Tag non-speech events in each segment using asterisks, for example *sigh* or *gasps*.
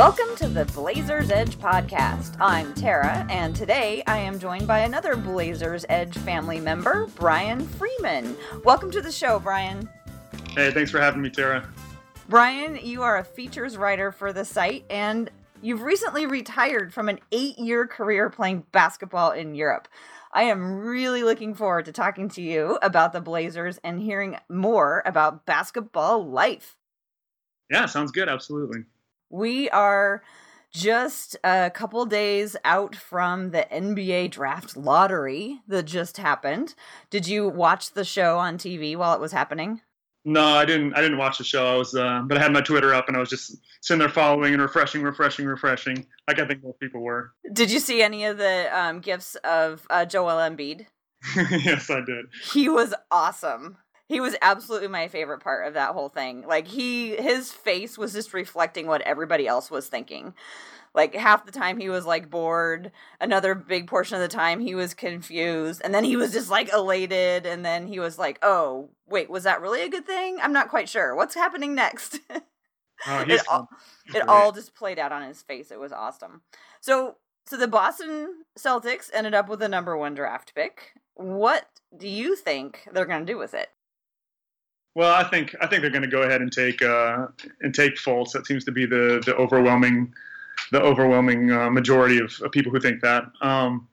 Welcome to the Blazers Edge podcast. I'm Tara, and today I am joined by another Blazers Edge family member, Brian Freeman. Welcome to the show, Brian. Hey, thanks for having me, Tara. Brian, you are a features writer for the site, and you've recently retired from an eight year career playing basketball in Europe. I am really looking forward to talking to you about the Blazers and hearing more about basketball life. Yeah, sounds good. Absolutely. We are just a couple days out from the NBA draft lottery that just happened. Did you watch the show on TV while it was happening? No, I didn't. I didn't watch the show. I was, uh, but I had my Twitter up and I was just sitting there following and refreshing, refreshing, refreshing, like I think most people were. Did you see any of the um, gifts of uh, Joel Embiid? *laughs* yes, I did. He was awesome he was absolutely my favorite part of that whole thing. Like he his face was just reflecting what everybody else was thinking. Like half the time he was like bored, another big portion of the time he was confused, and then he was just like elated and then he was like, "Oh, wait, was that really a good thing? I'm not quite sure. What's happening next?" *laughs* Oh, it all, it all just played out on his face. It was awesome. So, so the Boston Celtics ended up with a number 1 draft pick. What do you think they're going to do with it? Well, I think I think they're going to go ahead and take uh, and take Fultz. That seems to be the the overwhelming the overwhelming uh, majority of, of, people who think that. Um,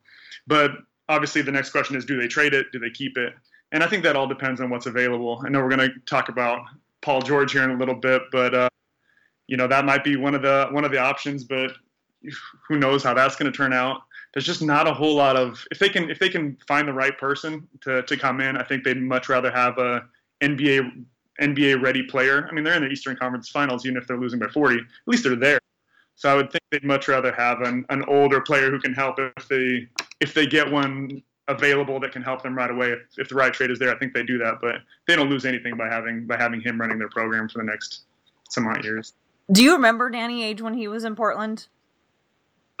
but obviously, the next question is: Do they trade it? Do they keep it? And I think that all depends on what's available. I know we're going to talk about Paul George here in a little bit, but uh, you know that might be one of the one of the options. But who knows how that's going to turn out? There's just not a whole lot of if they can if they can find the right person to to come in. I think they'd much rather have a NBA NBA ready player. I mean, they're in the Eastern Conference Finals, even if they're losing by 40. At least they're there. So I would think they'd much rather have an, an older player who can help if they if they get one available that can help them right away. If, if the right trade is there, I think they do that. But they don't lose anything by having by having him running their program for the next some odd years. Do you remember Danny Ainge when he was in Portland?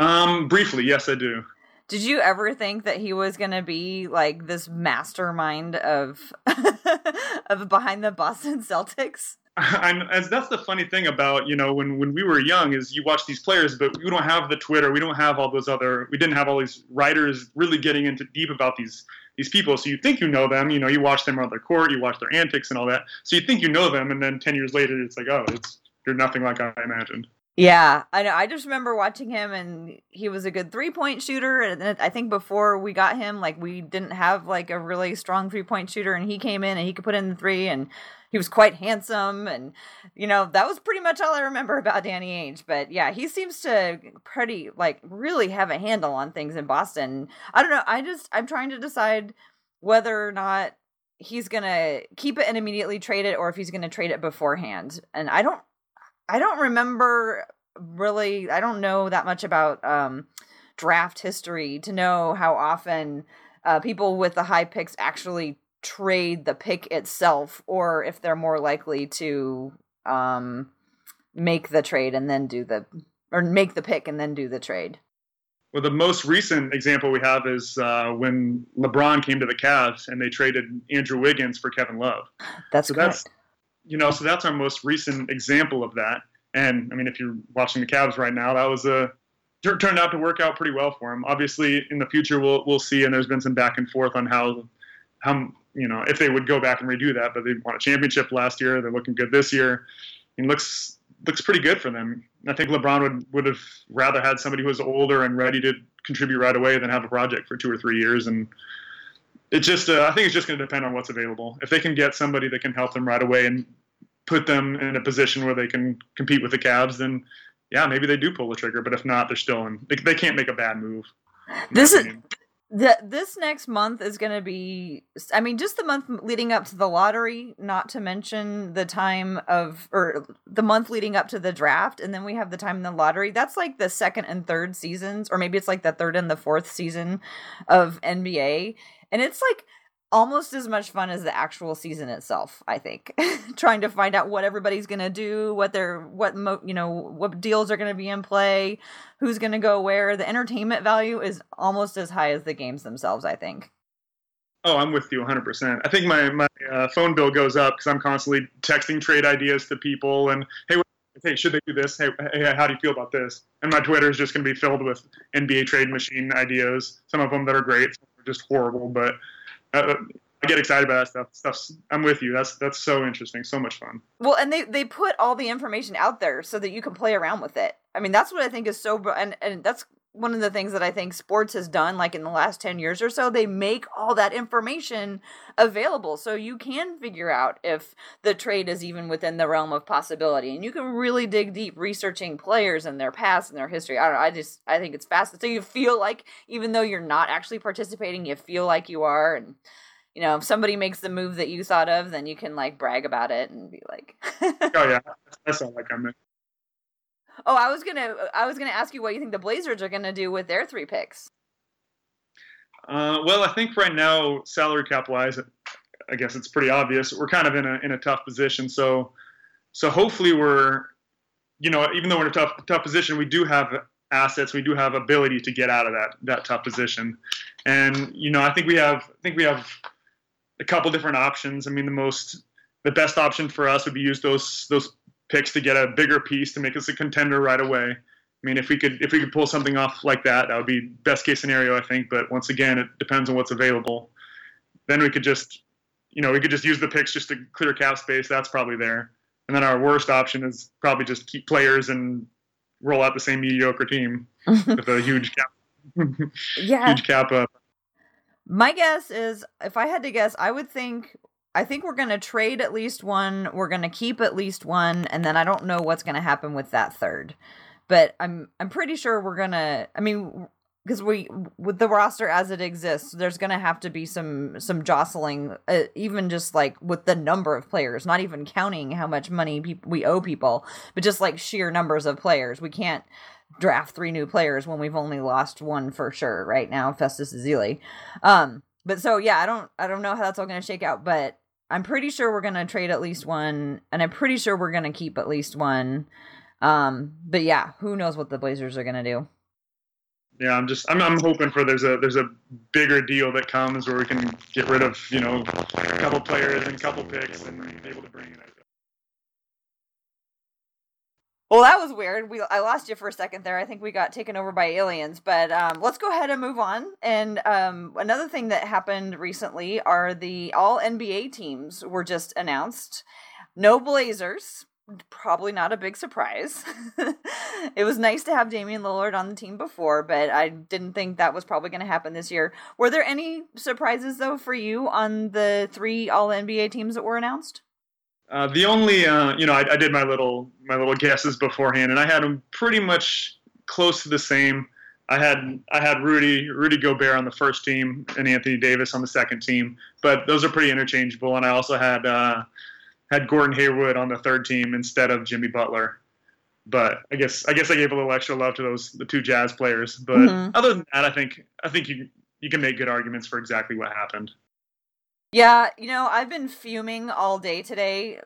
Um, briefly, yes, I do. Did you ever think that he was going to be like this mastermind of *laughs* of behind the Boston Celtics? *laughs* I'm, as that's the funny thing about you know when when we were young is you watch these players, but we don't have the Twitter, we don't have all those other, we didn't have all these writers really getting into deep about these these people. So you think you know them, you know, you watch them on their court, you watch their antics and all that. So you think you know them, and then ten years later, it's like, oh, it's you're nothing like I imagined. Yeah, I know. I just remember watching him, and he was a good three point shooter. And I think before we got him, like we didn't have like a really strong three point shooter, and he came in and he could put in the three, and he was quite handsome, and you know that was pretty much all I remember about Danny Ainge. But yeah, he seems to pretty like really have a handle on things in Boston. I don't know. I just I'm trying to decide whether or not he's gonna keep it and immediately trade it, or if he's gonna trade it beforehand. And I don't I don't remember really I don't know that much about um, draft history to know how often uh, people with the high picks actually trade the pick itself or if they're more likely to um, make the trade and then do the or make the pick and then do the trade. Well, the most recent example we have is uh, when LeBron came to the Cavs and they traded Andrew Wiggins for Kevin Love. That's so correct. that's you know, so that's our most recent example of that. And I mean, if you're watching the Cavs right now, that was a turned out to work out pretty well for him. Obviously, in the future, we'll we'll see. And there's been some back and forth on how how you know if they would go back and redo that. But they won a championship last year. They're looking good this year. It looks looks pretty good for them. I think LeBron would would have rather had somebody who was older and ready to contribute right away than have a project for two or three years. And it just uh, I think it's just going to depend on what's available. If they can get somebody that can help them right away and put them in a position where they can compete with the Cavs, then yeah, maybe they do pull the trigger. But if not, they're still in. They, they can't make a bad move. This is the this next month is going to be i mean just the month leading up to the lottery not to mention the time of or the month leading up to the draft and then we have the time in the lottery. That's like the second and third seasons or maybe it's like the third and the fourth season of nba and it's like almost as much fun as the actual season itself i think. *laughs* Trying to find out what everybody's going to do what they're what mo- you know what deals are going to be in play who's going to go where. The entertainment value is almost as high as the games themselves i think. Oh i'm with you 100% i think my my uh, phone bill goes up because i'm constantly texting trade ideas to people and hey hey should they do this? Hey, hey how do you feel about this? And my twitter is just going to be filled with nba trade machine ideas. Some of them that are great some are just horrible but uh, I get excited about that stuff. Stuff. I'm with you. That's that's so interesting. So much fun. Well, and they they put all the information out there so that you can play around with it. I mean, that's what I think is so and and that's one of the things that I think sports has done like in the last 10 years or so they make all that information available so you can figure out if the trade is even within the realm of possibility and you can really dig deep researching players and their past and their history I don't know I just I think it's fast so you feel like even though you're not actually participating you feel like you are and you know, if somebody makes the move that you thought of, then you can like brag about it and be like, "Oh yeah, that's not like I'm." Oh, I was gonna, I was gonna ask you what you think the Blazers are gonna do with their three picks. Uh, well, I think right now, salary cap wise, I guess it's pretty obvious. We're kind of in a in a tough position. So, so hopefully we're, you know, even though we're in a tough tough position, we do have assets. We do have ability to get out of that that tough position. And you know, I think we have I think we have a couple different options. I mean, the most the best option for us would be use those those picks to get a bigger piece to make us a contender right away. I mean, if we could if we could pull something off like that, that would be best case scenario, I think. But once again, it depends on what's available. Then we could just, you know, we could just use the picks just to clear cap space. That's probably there. And then our worst option is probably just keep players and roll out the same mediocre team *laughs* with a huge cap. yeah. *laughs* Huge cap up. My guess is, if I had to guess, I would think I think we're going to trade at least one. We're going to keep at least one, and then I don't know what's going to happen with that third. But I'm I'm pretty sure we're going to. I mean, because we with the roster as it exists, there's going to have to be some some jostling, uh, even just like with the number of players, not even counting how much money pe- we owe people, but just like sheer numbers of players. We can't draft three new players when we've only lost one for sure right now, Festus Ezeli. Um, but so yeah, I don't I don't know how that's all going to shake out, but I'm pretty sure we're to trade at least one, and I'm pretty sure we're to keep at least one. Um, but yeah, who knows what the Blazers are to do? Yeah, I'm just I'm I'm hoping for there's a there's a bigger deal that comes where we can get rid of you know a couple players and a couple picks and be able to bring it. Well, that was weird. We I lost you for a second there. I think we got taken over by aliens. But um, let's go ahead and move on. And um, another thing that happened recently are the all NBA teams were just announced. No Blazers. Probably not a big surprise. *laughs* it was nice to have Damian Lillard on the team before, but I didn't think that was probably going to happen this year. Were there any surprises though for you on the three All NBA teams that were announced? Uh, the only, uh, you know, I, I, did my little my little guesses beforehand, and I had them pretty much close to the same. I had I had Rudy Rudy Gobert on the first team and Anthony Davis on the second team, but those are pretty interchangeable. And I also had uh, had Gordon Hayward on the third team instead of Jimmy Butler. But I guess I guess I gave a little extra love to those the two Jazz players. But mm-hmm. other than that, I think I think you you can make good arguments for exactly what happened. Yeah, you know, I've been fuming all day today.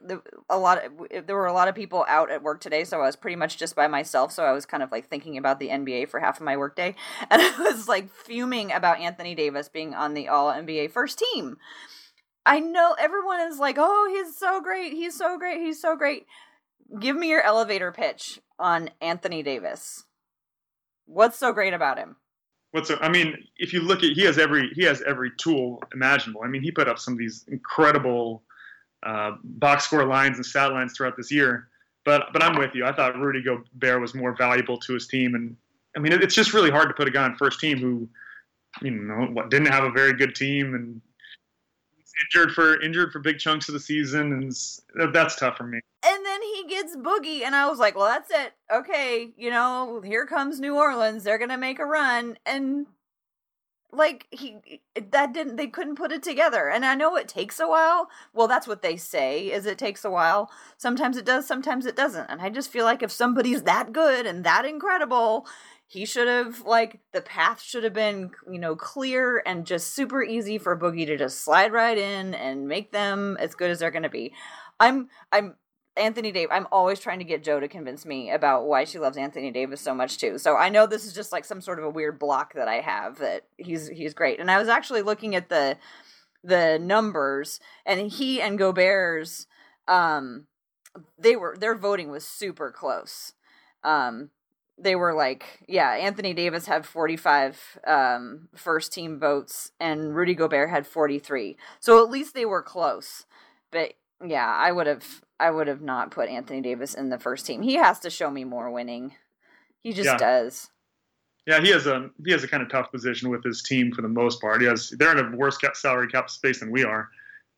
A lot of, there were a lot of people out at work today, so I was pretty much just by myself, so I was kind of like thinking about the NBA for half of my workday. *laughs* And I was like fuming about Anthony Davis being on the all NBA first team. I know everyone is like, "Oh, he's so great. He's so great. He's so great." Give me your elevator pitch on Anthony Davis. What's so great about him? What's I mean, if you look at he has every he has every tool imaginable. I mean, he put up some of these incredible uh, box score lines and stat lines throughout this year. But but I'm with you. I thought Rudy Gobert was more valuable to his team, and I mean, it's just really hard to put a guy on first team who you know what didn't have a very good team and injured for injured for big chunks of the season, and that's tough for me. And gets Boogie, and I was like, well, that's it. Okay, you know, here comes New Orleans. They're gonna make a run, and like he that didn't they couldn't put it together. And i know it takes a while. Well that's what they say is it takes a while. Sometimes it does sometimes it doesn't. And i just feel like if somebody's that good and that incredible he should have like the path should have been you know clear and just super easy for boogie to just slide right in and make them as good as they're going to be. I'm i'm Anthony Davis. I'm always trying to get Joe to convince me about why she loves Anthony Davis so much too. So I know this is just like some sort of a weird block that I have that he's he's great. And I was actually looking at the the numbers and he and Gobert's um they were their voting was super close. Um they were like yeah, Anthony Davis had 45 um first team votes and Rudy Gobert had 43. So at least they were close. But yeah, I would have I would have not put Anthony Davis in the first team. He has to show me more winning. He just yeah. does. Yeah, he has a he has a kind of tough position with his team for the most part. He has they're in a worse cap, salary cap space than we are,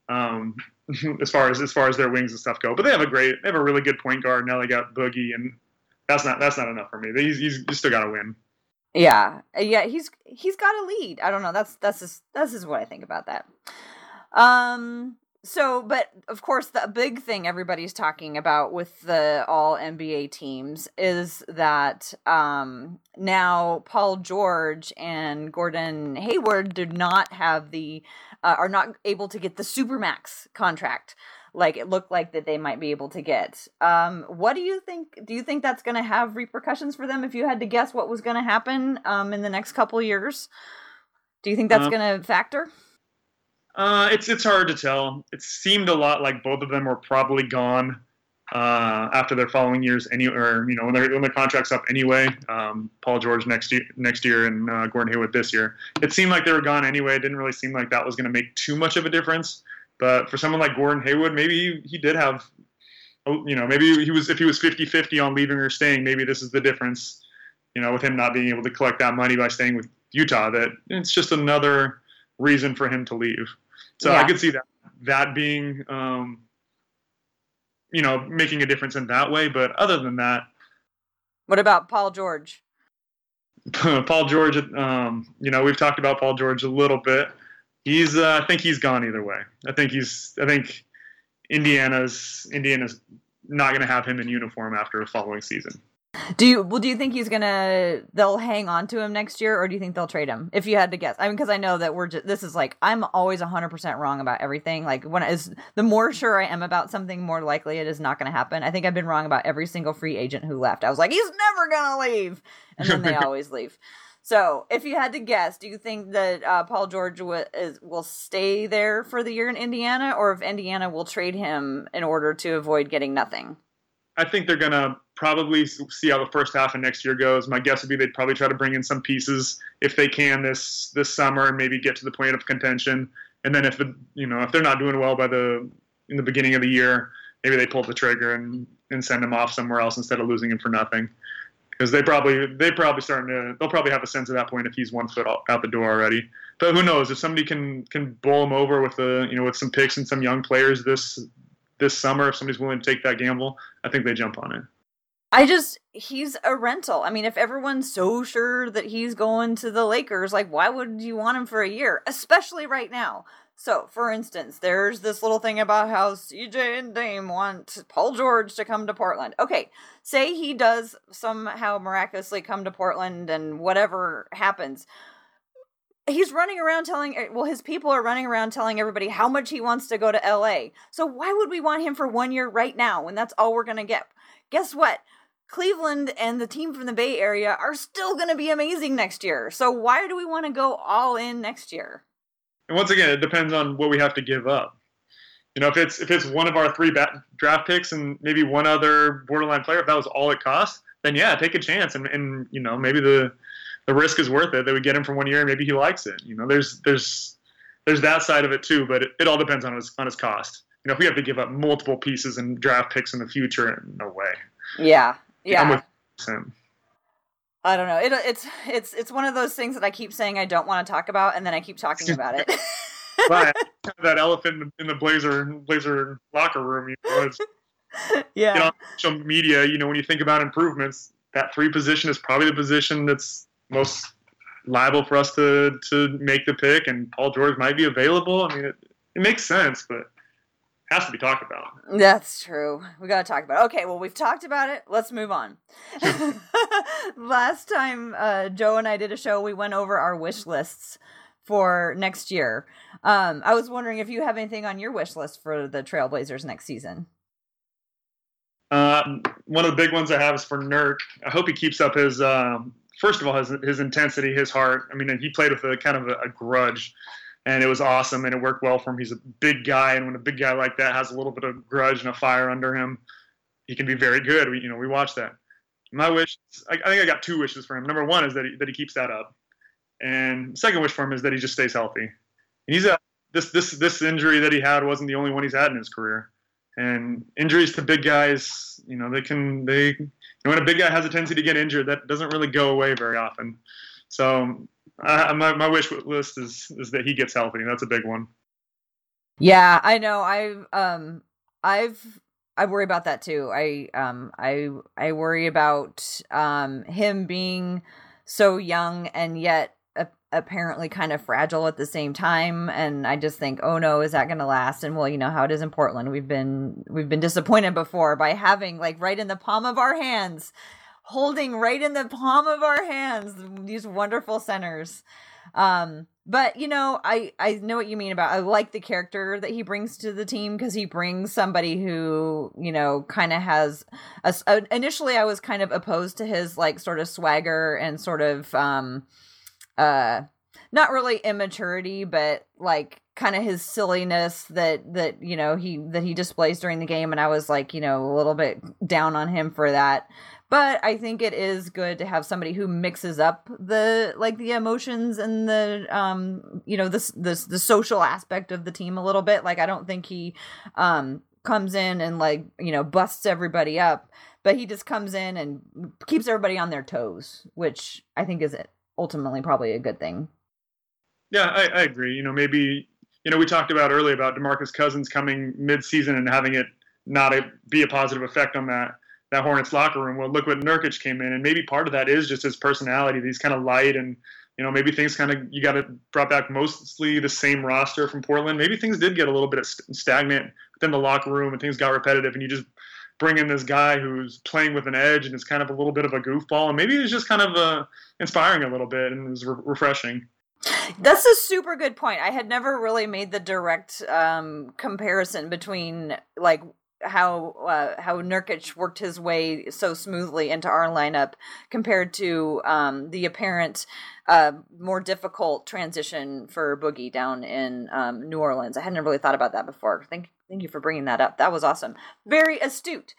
um, *laughs* as far as as far as their wings and stuff go. But they have a great they have a really good point guard now. They got Boogie, and that's not that's not enough for me. He's he's, he's still got to win. Yeah, yeah, he's he's got a lead. I don't know. That's that's just that's just what I think about that. Um, so, but of course, the big thing everybody's talking about with the all NBA teams is that um, now Paul George and Gordon Hayward do not have the uh, are not able to get the supermax contract like it looked like that they might be able to get. Um, what do you think? Do you think that's going to have repercussions for them? If you had to guess what was going to happen um, in the next couple years, do you think that's um, going to factor? Uh, it's it's hard to tell. It seemed a lot like both of them were probably gone uh, after their following years, any or you know when, when their contracts up anyway. Um, Paul George next year, next year, and uh, Gordon Hayward this year. It seemed like they were gone anyway. It didn't really seem like that was going to make too much of a difference. But for someone like Gordon Hayward, maybe he, he did have, oh, you know, maybe he was if he was 50-50 on leaving or staying, maybe this is the difference. You know, with him not being able to collect that money by staying with Utah, that it's just another reason for him to leave. So yeah. I could see that that being, um, you know, making a difference in that way. But other than that, what about Paul George? *laughs* Paul George, um, you know, we've talked about Paul George a little bit. He's, uh, I think he's gone either way. I think he's, I think Indiana's, Indiana's not going to have him in uniform after the following season. Do you well? Do you think he's gonna? They'll hang on to him next year, or do you think they'll trade him? If you had to guess, I mean, because I know that we're just. This is like I'm always 100 percent wrong about everything. Like when is the more sure I am about something, more likely it is not going to happen. I think I've been wrong about every single free agent who left. I was like, he's never gonna leave, and then they *laughs* always leave. So, if you had to guess, do you think that uh, Paul George w- is, will stay there for the year in Indiana, or if Indiana will trade him in order to avoid getting nothing? I think they're gonna probably see how the first half of next year goes. My guess would be they'd probably try to bring in some pieces if they can this this summer and maybe get to the point of contention. And then if the you know if they're not doing well by the in the beginning of the year, maybe they pull the trigger and and send him off somewhere else instead of losing him for nothing. Because they probably they probably starting to they'll probably have a sense at that point if he's one foot out the door already. But who knows if somebody can can bowl him over with the you know with some picks and some young players this this summer if somebody's willing to take that gamble, I think they jump on it. I just he's a rental. I mean, if everyone's so sure that he's going to the Lakers, like why would you want him for a year, especially right now? So, for instance, there's this little thing about how CJ and Dame want Paul George to come to Portland. Okay, say he does somehow miraculously come to Portland and whatever happens. He's running around telling, eh, well, his people are running around telling everybody how much he wants to go to LA. So, why would we want him for one year right now when that's all we're going to get? Guess what? Cleveland and the team from the Bay Area are still going to be amazing next year. So why do we want to go all in next year? And once again, it depends on what we have to give up. You know, if it's if it's one of our three bat- draft picks and maybe one other borderline player, if that was all it costs, then yeah, take a chance and, and you know maybe the the risk is worth it that we get him for one year and maybe he likes it. You know, there's there's there's that side of it too, but it, it all depends on his on his cost. You know, if we have to give up multiple pieces and draft picks in the future, no way. Yeah, yeah. I don't know. It, it's it's it's one of those things that I keep saying I don't want to talk about, and then I keep talking about it. *laughs* but that elephant in the Blazer Blazer locker room, you know, it's, yeah. You know, social media, you know, when you think about improvements, that three position is probably the position that's most liable for us to to make the pick, and Paul George might be available. I mean, it, it makes sense, but has to be talked about. That's true. We got to talk about. It. Okay, well, we've talked about it. Let's move on. *laughs* Last time uh, Joe and I did a show, we went over our wish lists for next year. Um, I was wondering if you have anything on your wish list for the Trailblazers next season. Uh, one of the big ones I have is for Nurk. I hope he keeps up his, um, first of all, his, his intensity, his heart. I mean, he played with a kind of a, a grudge and it was awesome and it worked well for him. He's a big guy, and when a big guy like that has a little bit of grudge and a fire under him, he can be very good. We, you know, we watched that. My wish, I, I think I got two wishes for him. Number one is that he, that he keeps that up, and second wish for him is that he just stays healthy. And he's a this this this injury that he had wasn't the only one he's had in his career, and injuries to big guys, you know, they can they know, when a big guy has a tendency to get injured, that doesn't really go away very often. So uh, my my wish list is is that he gets healthy. That's a big one. Yeah, I know. I've um I've I worry about that too. I um I I worry about um him being so young and yet apparently kind of fragile at the same time and I just think, "Oh no, is that going to last?" And well, you know how it is in Portland. We've been we've been disappointed before by having like right in the palm of our hands holding right in the palm of our hands these wonderful centers. Um but you know i i know what you mean about i like the character that he brings to the team because he brings somebody who you know kind of has a, a, initially i was kind of opposed to his like sort of swagger and sort of um uh not really immaturity but like kind of his silliness that that you know he that he displays during the game. And i was like you know a little bit down on him for that but I think it is good to have somebody who mixes up the like the emotions and the um you know this this the social aspect of the team a little bit. Like I don't think he um comes in and like you know busts everybody up, but he just comes in and keeps everybody on their toes, which I think is ultimately probably a good thing. Yeah, I, I agree. You know, maybe you know we talked about earlier about Demarcus Cousins coming mid-season and having it not a, be a positive effect on that that Hornets locker room. Well, look what Nurkic came in, and maybe part of that is just his personality. He's kind of light, and you know maybe things kind of you got to brought back mostly the same roster from Portland. Maybe things did get a little bit stagnant within the locker room, and things got repetitive, and you just bring in this guy who's playing with an edge and is kind of a little bit of a goofball, and maybe it's just kind of uh, inspiring a little bit and was re- refreshing. That's a super good point. I had never really made the direct um, comparison between like how uh, how Nurkic worked his way so smoothly into our lineup compared to um, the apparent uh, more difficult transition for Boogie down in um, New Orleans. I hadn't really thought about that before. Thank thank you for bringing that up. That was awesome. Very astute.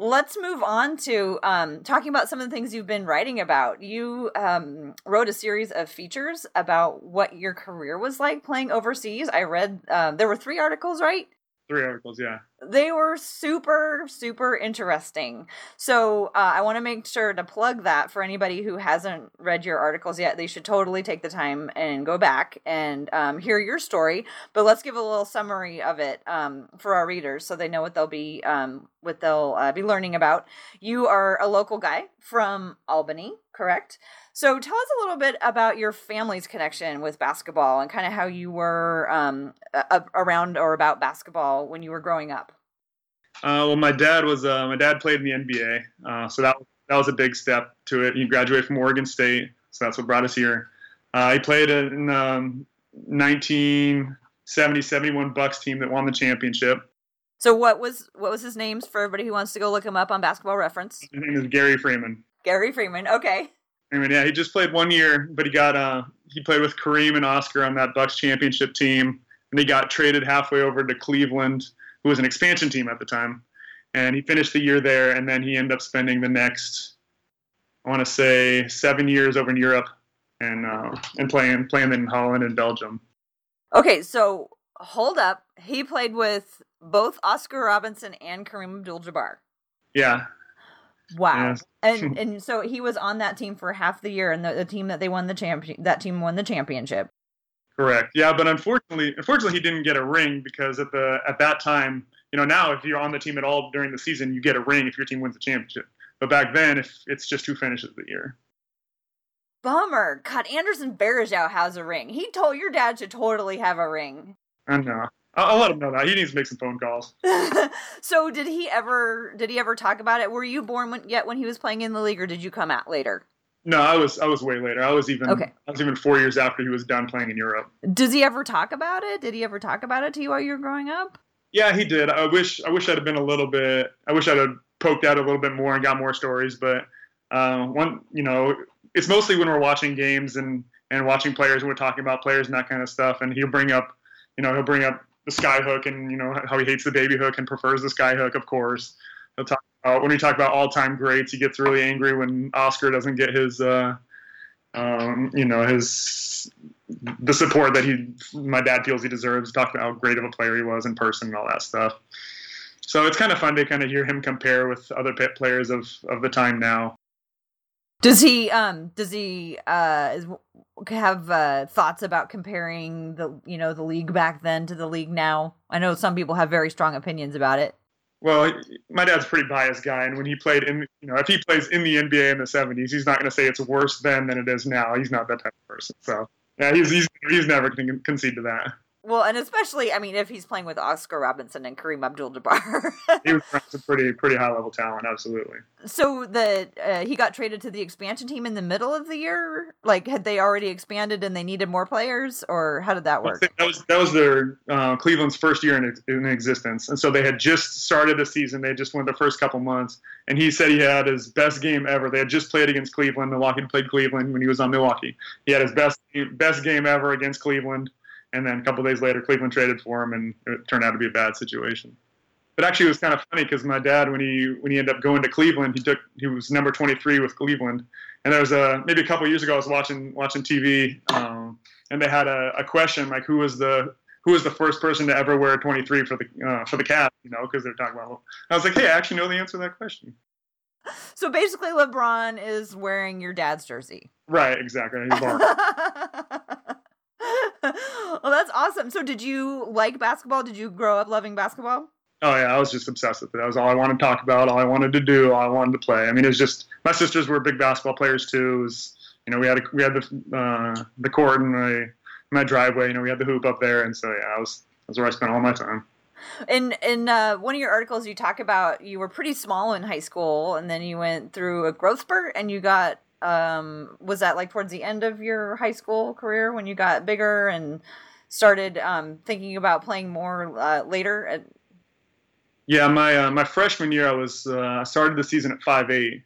Let's move on to um, talking about some of the things you've been writing about. You um, wrote a series of features about what your career was like playing overseas. I read uh, there were three articles, right? Three articles, yeah. They were super, super interesting. So uh, I want to make sure to plug that for anybody who hasn't read your articles yet. They should totally take the time and go back and um, hear your story. But let's give a little summary of it um, for our readers so they know what they'll be um, what they'll uh, be learning about. You are a local guy from Albany, correct? So tell us a little bit about your family's connection with basketball and kind of how you were um, around or about basketball when you were growing up. Uh, well, my dad was uh, my dad played in the NBA, uh, so that that was a big step to it. He graduated from Oregon State, so that's what brought us here. Uh, he played in um, 1970-71 Bucks team that won the championship. So what was what was his names for everybody who wants to go look him up on Basketball Reference? His name is Gary Freeman. Gary Freeman. Okay. I mean, yeah, he just played one year, but he got uh he played with Kareem and Oscar on that Bucks championship team, and he got traded halfway over to Cleveland, who was an expansion team at the time, and he finished the year there, and then he ended up spending the next, I want to say, seven years over in Europe, and uh, and playing playing in Holland and Belgium. Okay, so hold up, he played with both Oscar Robinson and Kareem Abdul-Jabbar. Yeah, Wow. Yes. *laughs* and and so he was on that team for half the year and the, the team that they won the champion that team won the championship. Correct. Yeah, but unfortunately unfortunately he didn't get a ring because at the at that time, you know, now if you're on the team at all during the season, you get a ring if your team wins the championship. But back then if it's just who finishes the year. bummer. God, Anderson Varejao has a ring. He told your dad should totally have a ring. I know. I'll, I'll let him know that he needs to make some phone calls. *laughs* so, did he ever? Did he ever talk about it? Were you born when, yet when he was playing in the league, or did you come out later? No, I was I was way later. I was even Okay. I was even four years after he was done playing in Europe. Does he ever talk about it? Did he ever talk about it to you while you were growing up? Yeah, he did. I wish I wish I'd have been a little bit. I wish I'd have poked out a little bit more and got more stories. But uh, one, you know, it's mostly when we're watching games and and watching players and we're talking about players and that kind of stuff. And he'll bring up, you know, he'll bring up the sky hook and you know how he hates the baby hook and prefers the sky hook. Of course, he'll talk about when we talk about all time greats. He gets really angry when Oscar doesn't get his. Uh, um, you know his the support that he my dad feels he deserves. Talked about how great of a player he was in person and all that stuff. So it's kind of fun to kind of hear him compare with other pit players of of the time now. Does he? Um. Does he? Uh. Have uh, thoughts about comparing the you know the league back then to the league now? I know some people have very strong opinions about it. Well, my dad's a pretty biased guy, and when he played in, you know, if he plays in the NBA in the '70s, he's not going to say it's worse then than it is now. He's not that type of person. So, yeah, he's he's, he's never going to concede to that. Well, and especially, I mean, if he's playing with Oscar Robinson and Kareem Abdul-Jabbar. *laughs* he was a pretty pretty high level talent, absolutely. So the uh, he got traded to the expansion team in the middle of the year. Like, had they already expanded and they needed more players, or how did that work? That was that was their uh, Cleveland's first year in, in existence, and so they had just started the season. They just won the first couple months, and he said he had his best game ever. They had just played against Cleveland. Milwaukee played Cleveland when he was on Milwaukee. He had his best best game ever against Cleveland, and then a couple days later, Cleveland traded for him, and it turned out to be a bad situation. But actually, it was kind of funny because my dad, when he when he ended up going to Cleveland, he took he was number 23 with Cleveland, and there was a maybe a couple years ago I was watching watching TV, um, and they had a, a question like who was the who was the first person to ever wear 23 for the uh, for the Cavs, you know, because they're talking about. I was like, hey, I actually know the answer to that question. So basically, LeBron is wearing your dad's jersey. Right, exactly. *laughs* *laughs* Well, that's awesome. So, did you like basketball? Did you grow up loving basketball? Oh yeah, I was just obsessed with it. That was all I wanted to talk about, all I wanted to do, all I wanted to play. I mean, it was just my sisters were big basketball players too. It was you know we had a, we had the uh, the court in my my driveway. You know we had the hoop up there, and so yeah, I was that's where I spent all my time. In in uh, one of your articles, you talk about you were pretty small in high school, and then you went through a growth spurt, and you got um was that like towards the end of your high school career when you got bigger and started um thinking about playing more uh, later at Yeah, my uh, my freshman year, I was uh, I started the season at five eight,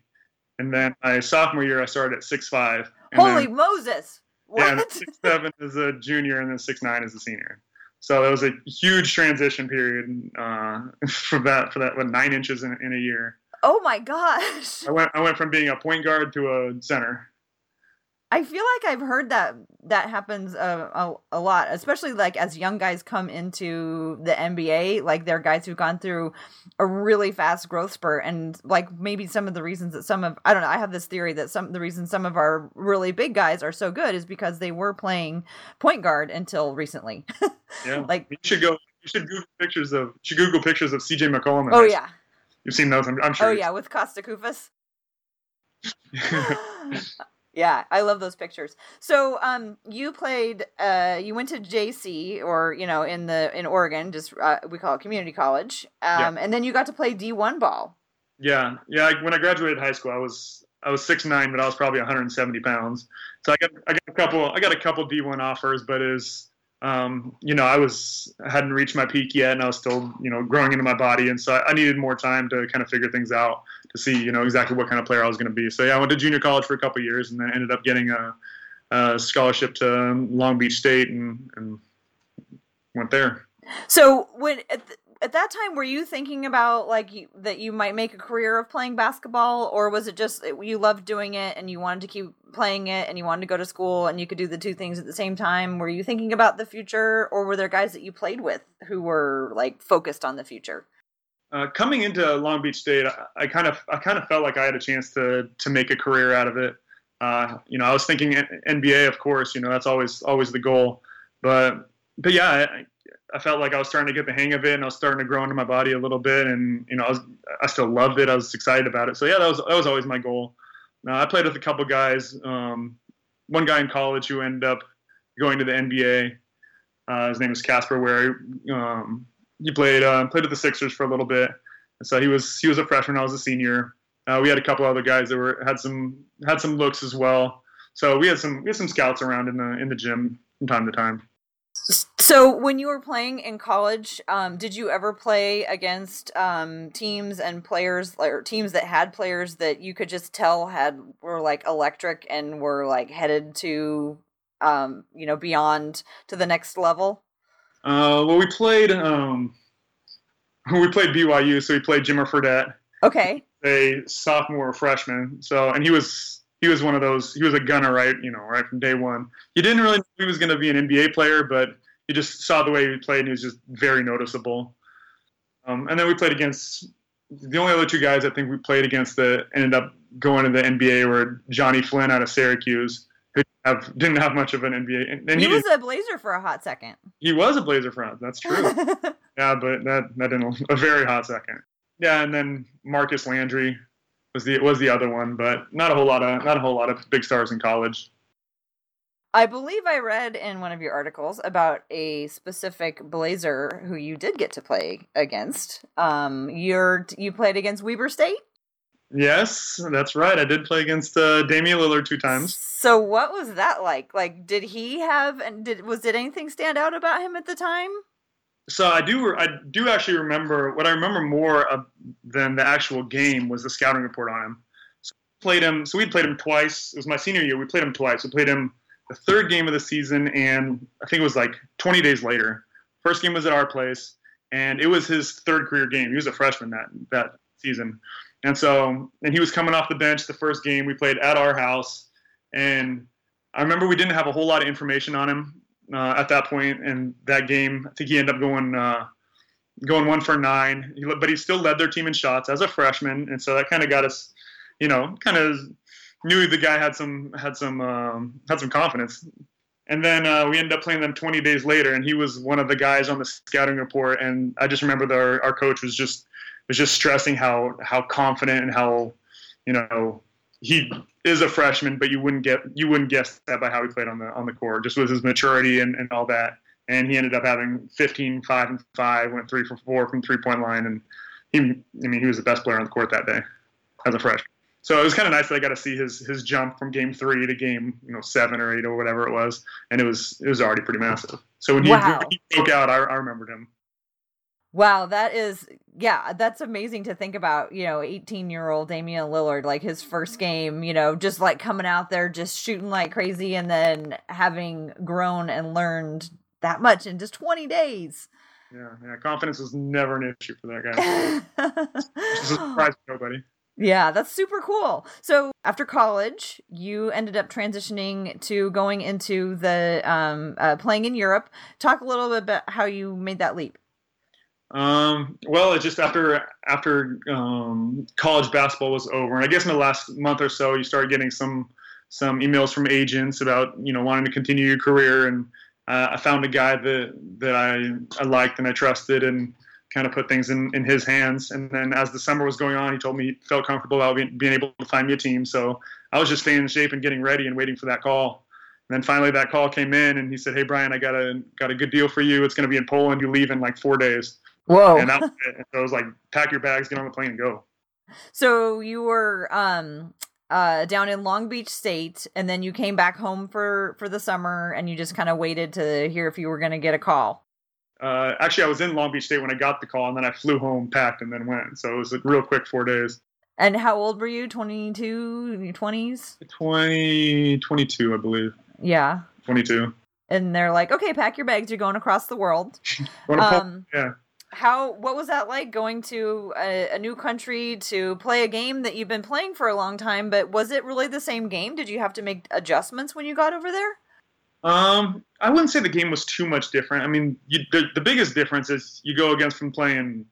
and then my sophomore year, I started at six five. holy moses what Yeah, six seven is a junior, and then six nine is a senior. So that was a huge transition period uh, *laughs* for that for that what, nine inches in, in a year. Oh my gosh I went I went from being a point guard to a center. I feel like I've heard that that happens uh, a, a lot, especially like as young guys come into the NBA. Like they're guys who've gone through a really fast growth spurt, and like maybe some of the reasons that some of I don't know. I have this theory that some of the reasons some of our really big guys are so good is because they were playing point guard until recently. *laughs* Yeah, Like- you should go. You should Google pictures of. You should Google pictures of CJ McCollum. oh yeah. You've seen those. I'm, I'm sure. oh yeah, with Kosta Koufos. *laughs* *gasps* yeah, I love those pictures. So, um, you played, uh, you went to JC or you know in the in Oregon, just uh, we call it community college, um, and then you got to play D one ball. Yeah, yeah. I, when I graduated high school, I was I was six nine, but I was probably 170 pounds. So I got I got a couple I got a couple D1 offers, but is um, you know I was I hadn't reached my peak yet, and I was still you know growing into my body, and so I, needed more time to kind of figure things out to see you know exactly what kind of player I was going to be. So yeah, I went to junior college for a couple years, and then ended up getting a, a scholarship to Long Beach State, and, and went there. So when at, that time, were you thinking about like you, that you might make a career of playing basketball, or was it just you loved doing it and you wanted to keep playing it and you wanted to go to school and you could do the two things at the same time? Were you thinking about the future, or were there guys that you played with who were like focused on the future? Uh, coming into Long Beach State, I, I kind of I kind of felt like I had a chance to to make a career out of it. Uh, you know, I was thinking NBA, of course. You know, that's always always the goal. But but yeah, I felt like I was starting to get the hang of it, and I was starting to grow into my body a little bit, and you know, I was I still loved it. I was excited about it. So yeah, that was that was always my goal. I played with a couple guys. Um, one guy in college who ended up going to the NBA. Uh, his name is Casper Ware. Um, he played uh, played with the Sixers for a little bit. And so he was he was a freshman. I was a senior. Uh, we had a couple other guys that were had some had some looks as well. So we had some we had some scouts around in the in the gym from time to time. So when you were playing in college, um, did you ever play against um, teams and players or teams that had players that you could just tell had were like electric and were like headed to um, you know beyond to the next level? Uh, well, we played um, *laughs* we played BYU, so we played Jimmer Fredette. Okay. A sophomore freshman. So and he was he was one of those. He was a gunner, right? You know, right from day one. You didn't really know he was going to be an NBA player, but you just saw the way he played, and he was just very noticeable. Um, and then we played against the only other two guys I think we played against that ended up going to the NBA were Jonny Flynn out of Syracuse, who have, didn't have much of an NBA. And, and he, he was a Blazer for a hot second. He was a Blazer for a That's true. *laughs* yeah, but that that didn't a very hot second. Yeah, and then Marcus Landry was the was the other one, but not a whole lot of not a whole lot of big stars in college. I believe I read in one of your articles about a specific Blazer who you did get to play against. Um, you're you played against Weber State. Yes, that's right. I did play against uh, Damian Lillard two times. So what was that like? Like, did he have and did was did anything stand out about him at the time? so I do I do actually remember what I remember more of than the actual game was the scouting report on him. So played him. So we played him twice. It was my senior year. We played him twice. We played him the third game of the season, and I think it was like 20 days later. First game was at our place, and it was his third career game. He was a freshman that that season, and so and he was coming off the bench the first game. We played at our house, and I remember we didn't have a whole lot of information on him uh, at that point in that game. I think he ended up going uh, going one for nine, but he still led their team in shots as a freshman, and so that kind of got us, you know, kind of knew the guy had some had some um, had some confidence. And then uh, we ended up playing them 20 days later, and he was one of the guys on the scouting report. And I just remember that our, our coach was just was just stressing how how confident and how you know he is a freshman, but you wouldn't get you wouldn't guess that by how he played on the on the court, just with his maturity and, and all that. And he ended up having 15, 5 and 5, went 3 for 4 from three point line. And he, I mean, he was the best player on the court that day as a freshman. So it was kind of nice that I got to see his his jump from game three to game you know seven or eight or whatever it was, and it was it was already pretty massive. So when he, wow. when he broke out, I, I remembered him. Wow, that is yeah, that's amazing to think about, you know, 18-year-old Damian Lillard like his first game, you know, just like coming out there just shooting like crazy and then having grown and learned that much in just 20 days. Yeah, yeah, confidence was never an issue for that guy. *laughs* Just surprise to nobody. Yeah, that's super cool. So after college, you ended up transitioning to going into the um, uh, playing in Europe. Talk a little bit about how you made that leap. Um, well, it's just after after um, college basketball was over, and I guess in the last month or so, you started getting some some emails from agents about you know wanting to continue your career, and uh, I found a guy that that I, I liked and I trusted, and kind of put things in, in his hands. And then as the summer was going on, he told me he felt comfortable about being, being able to find me a team. So I was just staying in shape and getting ready and waiting for that call. And then finally that call came in, and he said, "Hey Brian, I got a got a good deal for you. It's going to be in Poland. You leave in like four days." Whoa. And, that was it. and so I was like, pack your bags, get on the plane, and go. So you were um uh down in Long Beach State, and then you came back home for for the summer, and you just kind of waited to hear if you were going to get a call. Uh, actually, I was in Long Beach State when I got the call, and then I flew home, packed, and then went. So it was a real quick four days. And how old were you? 22, 20s? 20, 22, I believe. Yeah. 22. And they're like, okay, pack your bags. You're going across the world. *laughs* um, yeah how what was that like going to a, a, new country to play a game that you've been playing for a long time but was it really the same game did you have to make adjustments when you got over there um i wouldn't say the game was too much different i mean you, the, the biggest difference is you go against from playing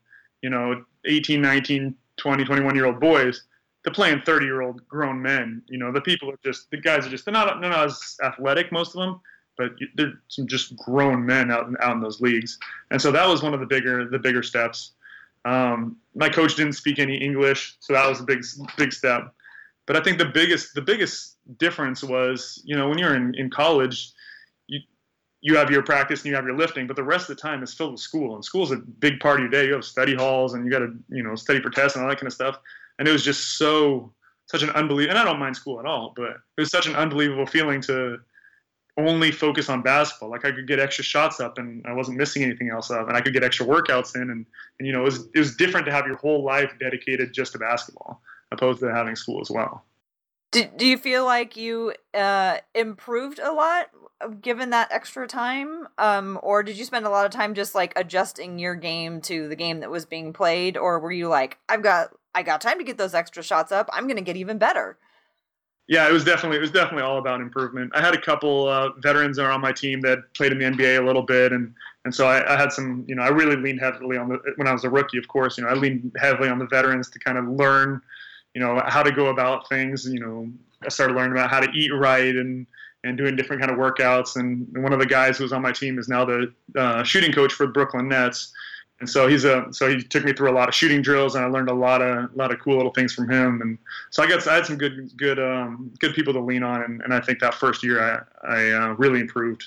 you know 18 19 20 21 year old boys to playing 30 year old grown men you know the people are just the guys are just they're not, they're not as athletic most of them but there's some just grown men out in, out in those leagues, and so that was one of the bigger the bigger steps. Um, my coach didn't speak any English, so that was a big big step. But I think the biggest the biggest difference was, you know, when you're in, in college, you have your practice and you have your lifting, but the rest of the time is filled with school. And school is a big part of your day. You have study halls and you got to, you know, study for tests and all that kind of stuff. And it was just so such an unbelievable. And I don't mind school at all, but it was such an unbelievable feeling to only focus on basketball. Like I could get extra shots up and I wasn't missing anything else up and I could get extra workouts in and, and you know, it was, it was different to have your whole life dedicated just to basketball opposed to having school as well. Do, do you feel like you uh, improved a lot given that extra time? Um, or did you spend a lot of time just like adjusting your game to the game that was being played? Or were you like, I've got, I got time to get those extra shots up. I'm going to get even better yeah, it was definitely it was definitely all about improvement. I had a couple uh, veterans that are on my team that played in the NBA a little bit, and and so I, I, had some, you know, I really leaned heavily on the when I was a rookie, of course, you know, I leaned heavily on the veterans to kind of learn, you know, how to go about things. You know, I started learning about how to eat right and and doing different kind of workouts. And one of the guys who was on my team is now the uh, shooting coach for the Brooklyn Nets and so he's a so he took me through a lot of shooting drills and I learned a lot of a lot of cool little things from him and so I got I had some good good um, good people to lean on and, and I think that first year I I uh, really improved.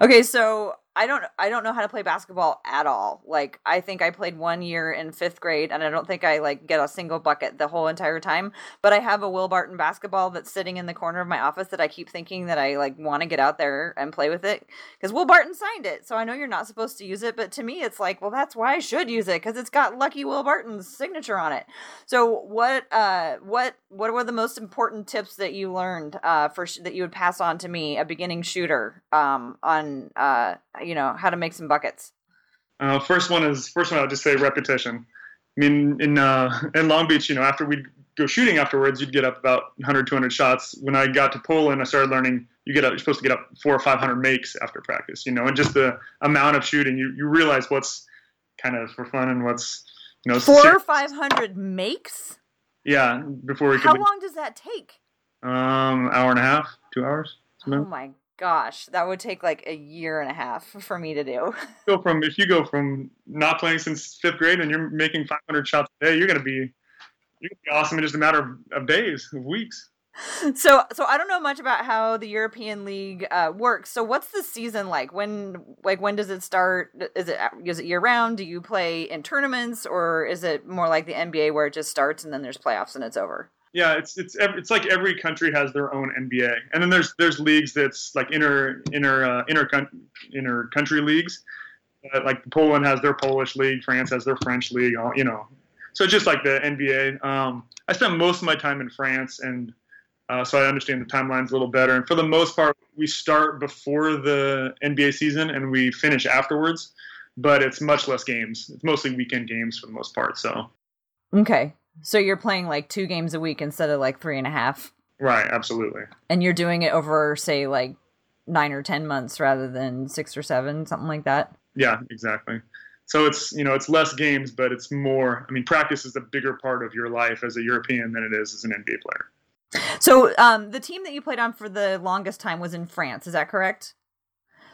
Okay, so I don't I don't know how to play basketball at all. Like I think I played one year in 5th grade and I don't think I like get a single bucket the whole entire time, but I have a Will Barton basketball that's sitting in the corner of my office that I keep thinking that I like want to get out there and play with it cuz Will Barton signed it. So I know you're not supposed to use it, but to me it's like, well that's why I should use it cuz it's got Lucky Will Barton's signature on it. So what uh what what were the most important tips that you learned uh for sh- that you would pass on to me, a beginning shooter um on uh you know how to make some buckets? Uh, first one is first one. I'll just say repetition. I mean, in uh, in Long Beach, you know, after we'd go shooting afterwards, you'd get up about 100, 200 shots. When I got to Poland, I started learning you get up, you're supposed to get up four or 500 makes after practice, you know, and just the amount of shooting, you, you realize what's kind of for fun and what's, you know, four or 500 makes. Yeah. Before we How long does that take? Um, hour and a half, two hours. Oh my gosh, that would take like a year and a half *laughs* for me to do. Go from if you go from not playing since fifth grade and you're making 500 shots a day, you're gonna be you're gonna be awesome in just a matter of, of days, of weeks. So, so I don't know much about how the European League uh, works. So, what's the season like? When, like, when does it start? Is it is it year round? Do you play in tournaments, or is it more like the NBA where it just starts and then there's playoffs and it's over? Yeah, it's it's it's like every country has their own NBA, and then there's there's leagues that's like inter inter uh, inter country leagues. Uh, like Poland has their Polish league, France has their French league. You know, so just like the NBA. Um, I spent most of my time in France, and uh, so I understand the timelines a little better. And for the most part, we start before the NBA season and we finish afterwards. But it's much less games. It's mostly weekend games for the most part. So. Okay. So you're playing like two games a week instead of like three and a half. Right, absolutely. And you're doing it over, say, like nine or ten months rather than six or seven, something like that. Yeah, exactly. So it's you know it's less games, but it's more. I mean, practice is a bigger part of your life as a European than it is as an NBA player. So um, the team that you played on for the longest time was in France. Is that correct?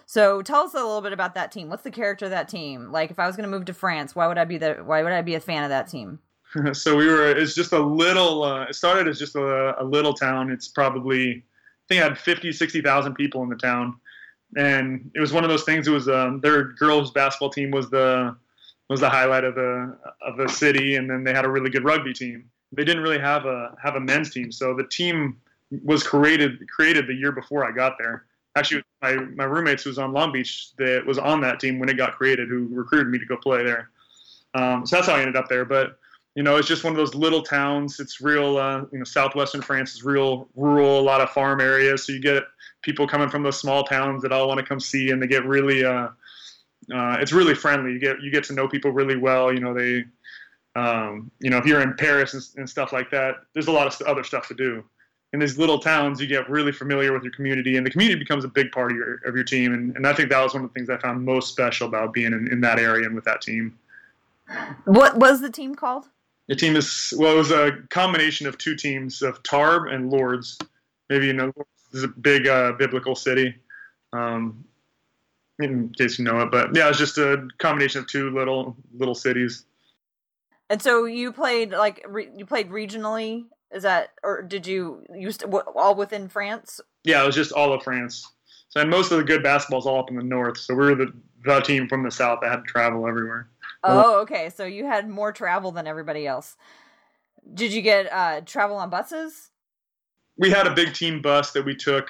So tell us a little bit about that team. What's the character of that team? Like, if I was going to move to France, why would I be the? Why would I be a fan of that team? *laughs* so we were. It's just a little. Uh, it started as just a, a, little town. It's probably. I think it had 50, 60,000 people in the town, and it was one of those things. It was um, their girls basketball team was the was the highlight of the of the city, and then they had a really good rugby team. They didn't really have a have a men's team, so the team was created created the year before I got there. Actually, my my roommates who was on Long Beach that was on that team when it got created, who recruited me to go play there. Um, so that's how I ended up there. But you know, it's just one of those little towns. It's real, uh, you know, southwestern France is real rural, a lot of farm areas. So you get people coming from those small towns that all want to come see, and they get really, uh, uh, it's really friendly. You get you get to know people really well. You know, they, um, you know, if you're in Paris and, and stuff like that, there's a lot of other stuff to do. In these little towns, you get really familiar with your community, and the community becomes a big part of your of your team. And, and I think that was one of the things I found most special about being in, in that area and with that team. What was the team called? The team is well, it was a combination of two teams of Tarbes and Lourdes. Maybe you know, this is a big uh, biblical city. Um, in case you know it, but yeah, it's just a combination of two little little cities. And so you played like re- you played regionally Is that or did you used all within France? Yeah, it was just all of France. So and most of the good basketball's all up in the north. So we were the the team from the south that had to travel everywhere. Oh, okay. So you had more travel than everybody else. Did you get uh, travel on buses? We had a big team bus that we took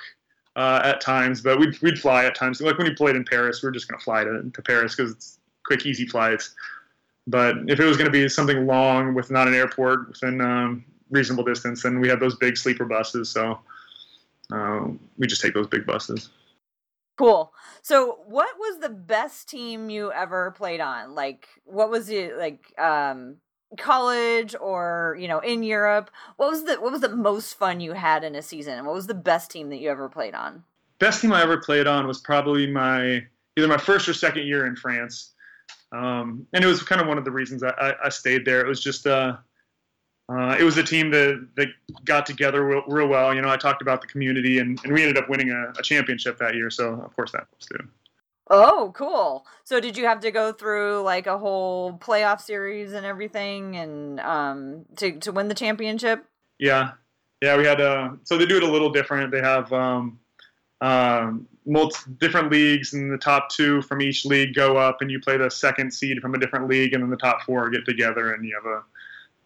uh, at times, but we'd, we'd fly at times. Like when we played in Paris, we are just going to fly to, to Paris because it's quick, easy flights. But if it was going to be something long with not an airport within um, reasonable distance, then we had those big sleeper buses. So uh, we just take those big buses. Cool. So, what was the best team you ever played on? Like, what was it like? Um, college or you know in Europe? What was the what was the most fun you had in a season? And what was the best team that you ever played on? Best team I ever played on was probably my either my first or second year in France, um, and it was kind of one of the reasons I, I, I stayed there. It was just uh, uh, it was a team that, that got together real, real, well. You know, I talked about the community, and, and we ended up winning a, a, championship that year. So, of course, that helps too. Oh, cool. So, did you have to go through like a whole playoff series and everything, and um, to to win the championship? Yeah, yeah. We had uh, so they do it a little different. They have um, um, multi- different leagues, and the top two from each league go up, and you play the second seed from a different league, and then the top four get together, and you have a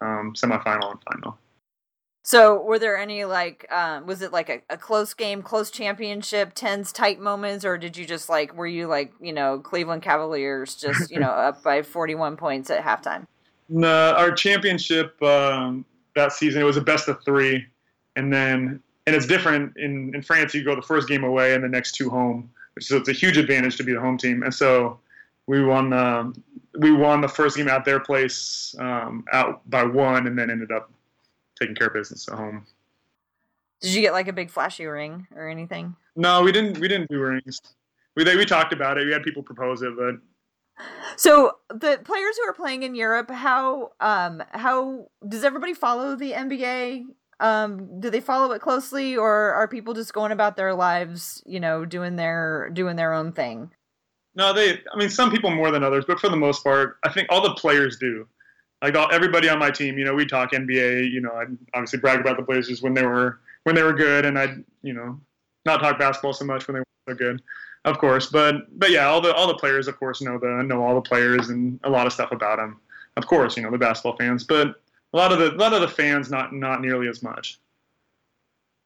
um, semifinal and final. So, were there any like, um, was it like a, a, close game, close championship, tense, tight moments, or did you just like, were you like, you know, Cleveland Cavaliers just, you know, *laughs* up by 41 points at halftime? No, our championship um, that season, it was a best of three. And then, and it's different in, in France, you go the first game away and the next two home, so it's a huge advantage to be the home team. And so we won the we won the first game at their place um, out by one, and then ended up taking care of business at home. Did you get like a big flashy ring or anything? No, we didn't. We didn't do rings. We they, we talked about it. We had people propose it, but so the players who are playing in Europe, how um how does everybody follow the NBA? Um, do they follow it closely, or are people just going about their lives, you know, doing their doing their own thing? No, they. I mean, some people more than others, but for the most part, I think all the players do. Like all, everybody on my team, you know, we talk NBA. You know, I obviously brag about the Blazers when they were when they were good, and I, you know, not talk basketball so much when they were so good, of course. But but yeah, all the all the players, of course, know the know all the players and a lot of stuff about them. Of course, you know the basketball fans, but a lot of the a lot of the fans not not nearly as much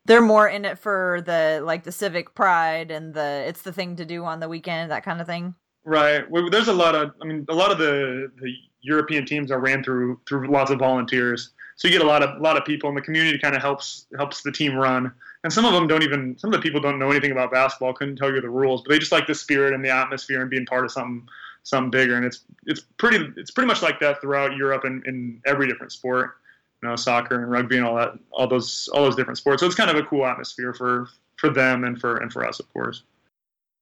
they're more in it for the like the civic pride and the it's the thing to do on the weekend that kind of thing? Right. There's a lot of i mean a lot of the the european teams are ran through through lots of volunteers. So you get a lot of a lot of people and the community kind of helps helps the team run. And some of them don't even some of the people don't know anything about basketball couldn't tell you the rules but they just like the spirit and the atmosphere and being part of something something bigger. And it's it's pretty it's pretty much like that throughout europe and in every different sport you know, soccer and rugby and all that, all those, all those different sports. So it's kind of a cool atmosphere for for them and for and for us, of course.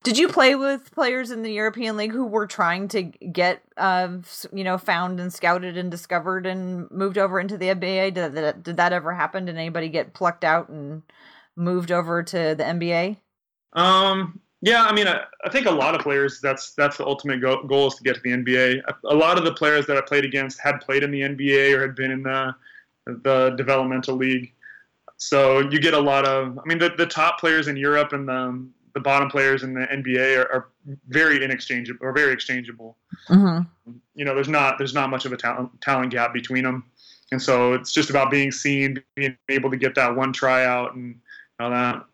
Did you play with players in the European League who were trying to get, uh, you know, found and scouted and discovered and moved over into the NBA? Did that, did that ever happen? Did anybody get plucked out and moved over to the NBA? Um, yeah, I mean, I, I, think a lot of players that's that's the ultimate go- goal is to get to the NBA. A, a lot of the players that I played against had played in the NBA or had been in the the developmental league. So you get a lot of, I mean, the, the top players in Europe and the, the bottom players in the NBA are, are very inexchangeable or very exchangeable. Mm-hmm. You know, there's not there's not much of a talent talent gap between them, and so it's just about being seen, being able to get that one tryout and all that.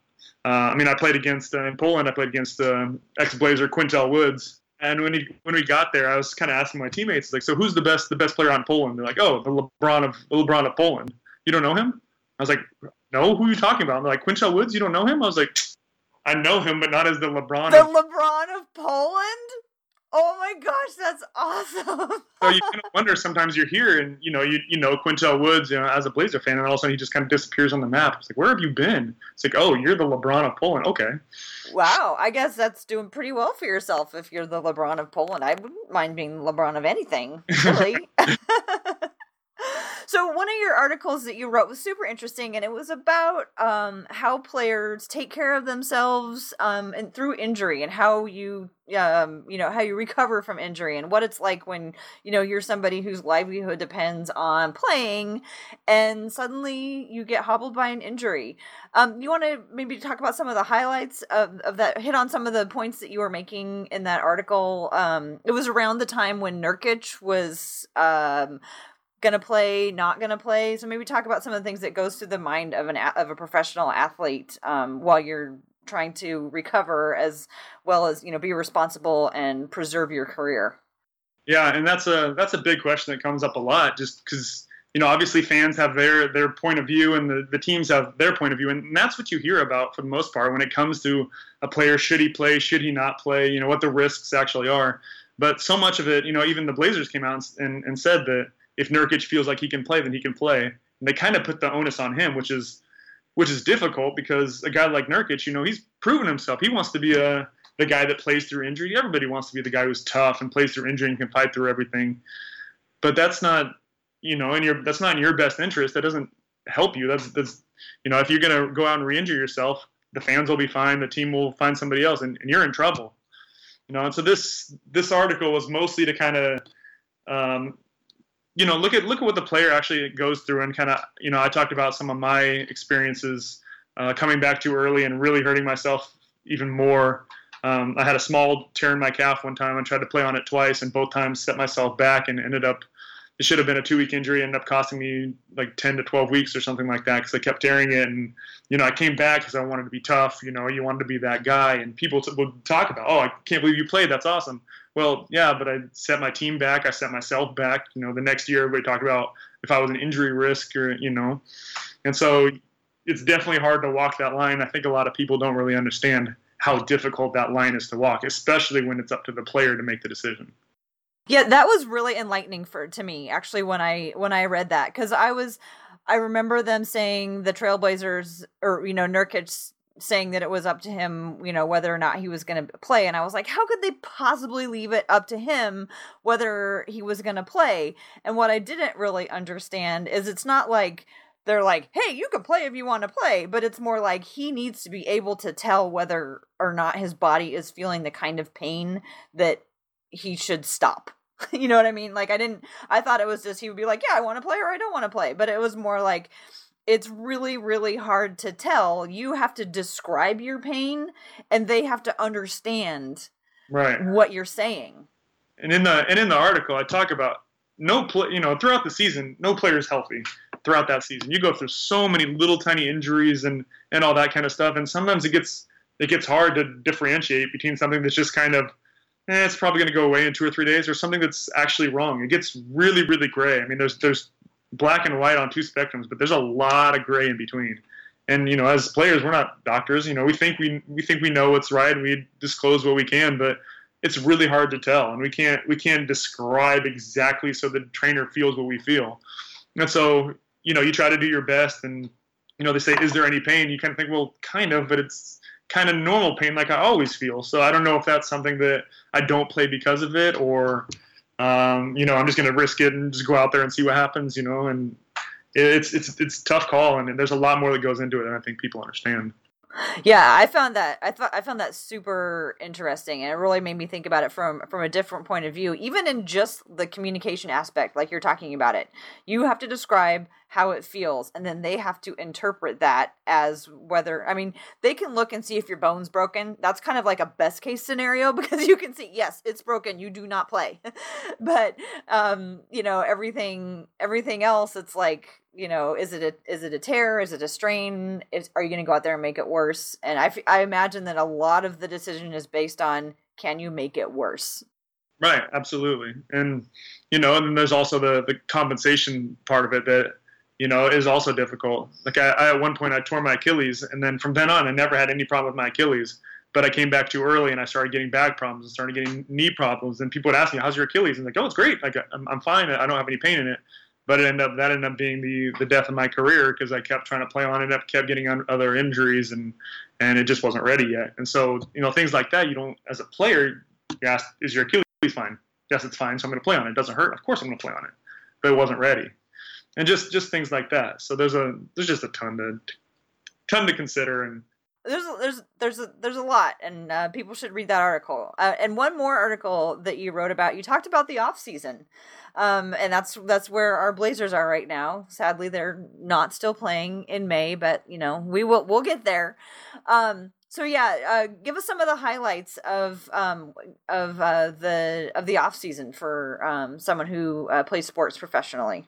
Uh, I mean, I played against uh, in Poland. I played against uh, ex-Blazer Qyntel Woods, and when he, when we got there, I was kind of asking my teammates, like, so who's the best the best player on Poland? They're like, oh, the LeBron of the LeBron of Poland. You don't know him? I was like, no, who are you talking about? And they're like, Qyntel Woods, you don't know him? I was like, I know him, but not as the LeBron. Of The of- LeBron of Poland? Oh my gosh, that's awesome. *laughs* so you kind of wonder sometimes you're here and you know, you you know Qyntel Woods, you know, as a Blazer fan, and all of a sudden he just kind of disappears on the map. It's like, where have you been? It's like, oh, you're the LeBron of Poland. Okay. Wow, I guess that's doing pretty well for yourself if you're the LeBron of Poland. I wouldn't mind being LeBron of anything, really. *laughs* *laughs* So one of your articles that you wrote was super interesting, and it was about um, how players take care of themselves um, and through injury, and how you um, you know how you recover from injury, and what it's like when you know you're somebody whose livelihood depends on playing, and suddenly you get hobbled by an injury. Um, you want to maybe talk about some of the highlights of, of that? Hit on some of the points that you were making in that article. Um, it was around the time when Nurkic was um gonna play, not gonna play. So maybe talk about some of the things that goes through the mind of an of a professional athlete um, while you're trying to recover, as well as you know be responsible and preserve your career. Yeah, and that's a that's a big question that comes up a lot, just because you know obviously fans have their their point of view and the, the teams have their point of view, and that's what you hear about for the most part when it comes to a player should he play, should he not play, you know what the risks actually are. But so much of it, you know, even the Blazers came out and, and said that if Nurkic feels like he can play, then he can play. And they kind of put the onus on him, which is which is difficult because a guy like Nurkic, you know, he's proven himself. He wants to be a the guy that plays through injury. Everybody wants to be the guy who's tough and plays through injury and can fight through everything. But that's not, you know, in your that's not in your best interest. That doesn't help you. That's that's you know, if you're gonna go out and re-injure yourself, the fans will be fine. The team will find somebody else, and, and you're in trouble. You know, and so this this article was mostly to kind of um, you know, look at look at what the player actually goes through, and kind of, you know, I talked about some of my experiences uh, coming back too early and really hurting myself even more. Um, I had a small tear in my calf one time and tried to play on it twice, and both times set myself back and ended up. It should have been a two-week injury, ended up costing me like 10 to 12 weeks or something like that because I kept tearing it. And you know, I came back because I wanted to be tough. You know, you wanted to be that guy, and people t- would talk about, "Oh, I can't believe you played. That's awesome." Well, yeah, but I set my team back. I set myself back. You know, the next year everybody talked about if I was an injury risk or you know, and so it's definitely hard to walk that line. I think a lot of people don't really understand how difficult that line is to walk, especially when it's up to the player to make the decision. Yeah, that was really enlightening for to me actually when I when I read that cuz I was I remember them saying the Trailblazers or you know Nurkic saying that it was up to him, you know, whether or not he was going to play. And I was like, how could they possibly leave it up to him whether he was going to play? And what I didn't really understand is it's not like they're like, hey, you can play if you want to play, but it's more like he needs to be able to tell whether or not his body is feeling the kind of pain that he should stop. *laughs* you know what I mean? Like, I didn't, I thought it was just he would be like, yeah, I want to play or I don't want to play. But it was more like, it's really really hard to tell. You have to describe your pain and they have to understand right. what you're saying. And in the and in the article i talk about no play you know throughout the season no player is healthy throughout that season. You go through so many little tiny injuries and and all that kind of stuff and sometimes it gets it gets hard to differentiate between something that's just kind of eh, it's probably going to go away in two or three days or something that's actually wrong. It gets really really gray. I mean there's there's black and white on two spectrums, but there's a lot of gray in between. And you know, as players, we're not doctors. You know, we think we we think we know what's right, and we disclose what we can, but it's really hard to tell, and we can't we can't describe exactly so the trainer feels what we feel. And so, you know, you try to do your best, and you know, they say, "Is there any pain?" You kind of think, "Well, kind of," but it's kind of normal pain, like I always feel. So I don't know if that's something that I don't play because of it, or um, you know, I'm just going to risk it and just go out there and see what happens, you know, and it's it's it's tough call, and there's a lot more that goes into it, and I think people understand. Yeah, I found that I thought I found that super interesting, and it really made me think about it from from a different point of view. Even in just the communication aspect, like you're talking about it, you have to describe how it feels, and then they have to interpret that as whether I mean they can look and see if your bone's broken. That's kind of like a best case scenario *laughs* because you can see yes, it's broken. You do not play, *laughs* but um, you know everything everything else. It's like you know is it a is it a tear is it a strain is, are you going to go out there and make it worse and I, I imagine that a lot of the decision is based on can you make it worse right absolutely and you know and there's also the the compensation part of it that you know is also difficult like I, I at one point i tore my achilles and then from then on i never had any problem with my achilles but I came back too early and I started getting back problems and started getting knee problems. And people would ask me, "How's your Achilles?" And I'm like, "Oh, it's great. Like I'm, I'm fine. I don't have any pain in it." But it ended up that ended up being the the death of my career because I kept trying to play on it, up kept getting other injuries, and and it just wasn't ready yet. And so you know things like that, you don't as a player, you ask, is your Achilles fine? Yes, it's fine. So I'm going to play on it. It doesn't hurt. Of course I'm going to play on it, but it wasn't ready. and just just things like that. So there's a there's just a ton to ton to consider and there's there's there's a, there's a lot and uh, people should read that article. Uh, and one more article that you wrote about you talked about the off season. Um, and that's that's where our blazers are right now. Sadly they're not still playing in may but you know we will we'll get there. Um, so yeah uh, give us some of the highlights of um, of uh, the of the off season for um, someone who uh, plays sports professionally.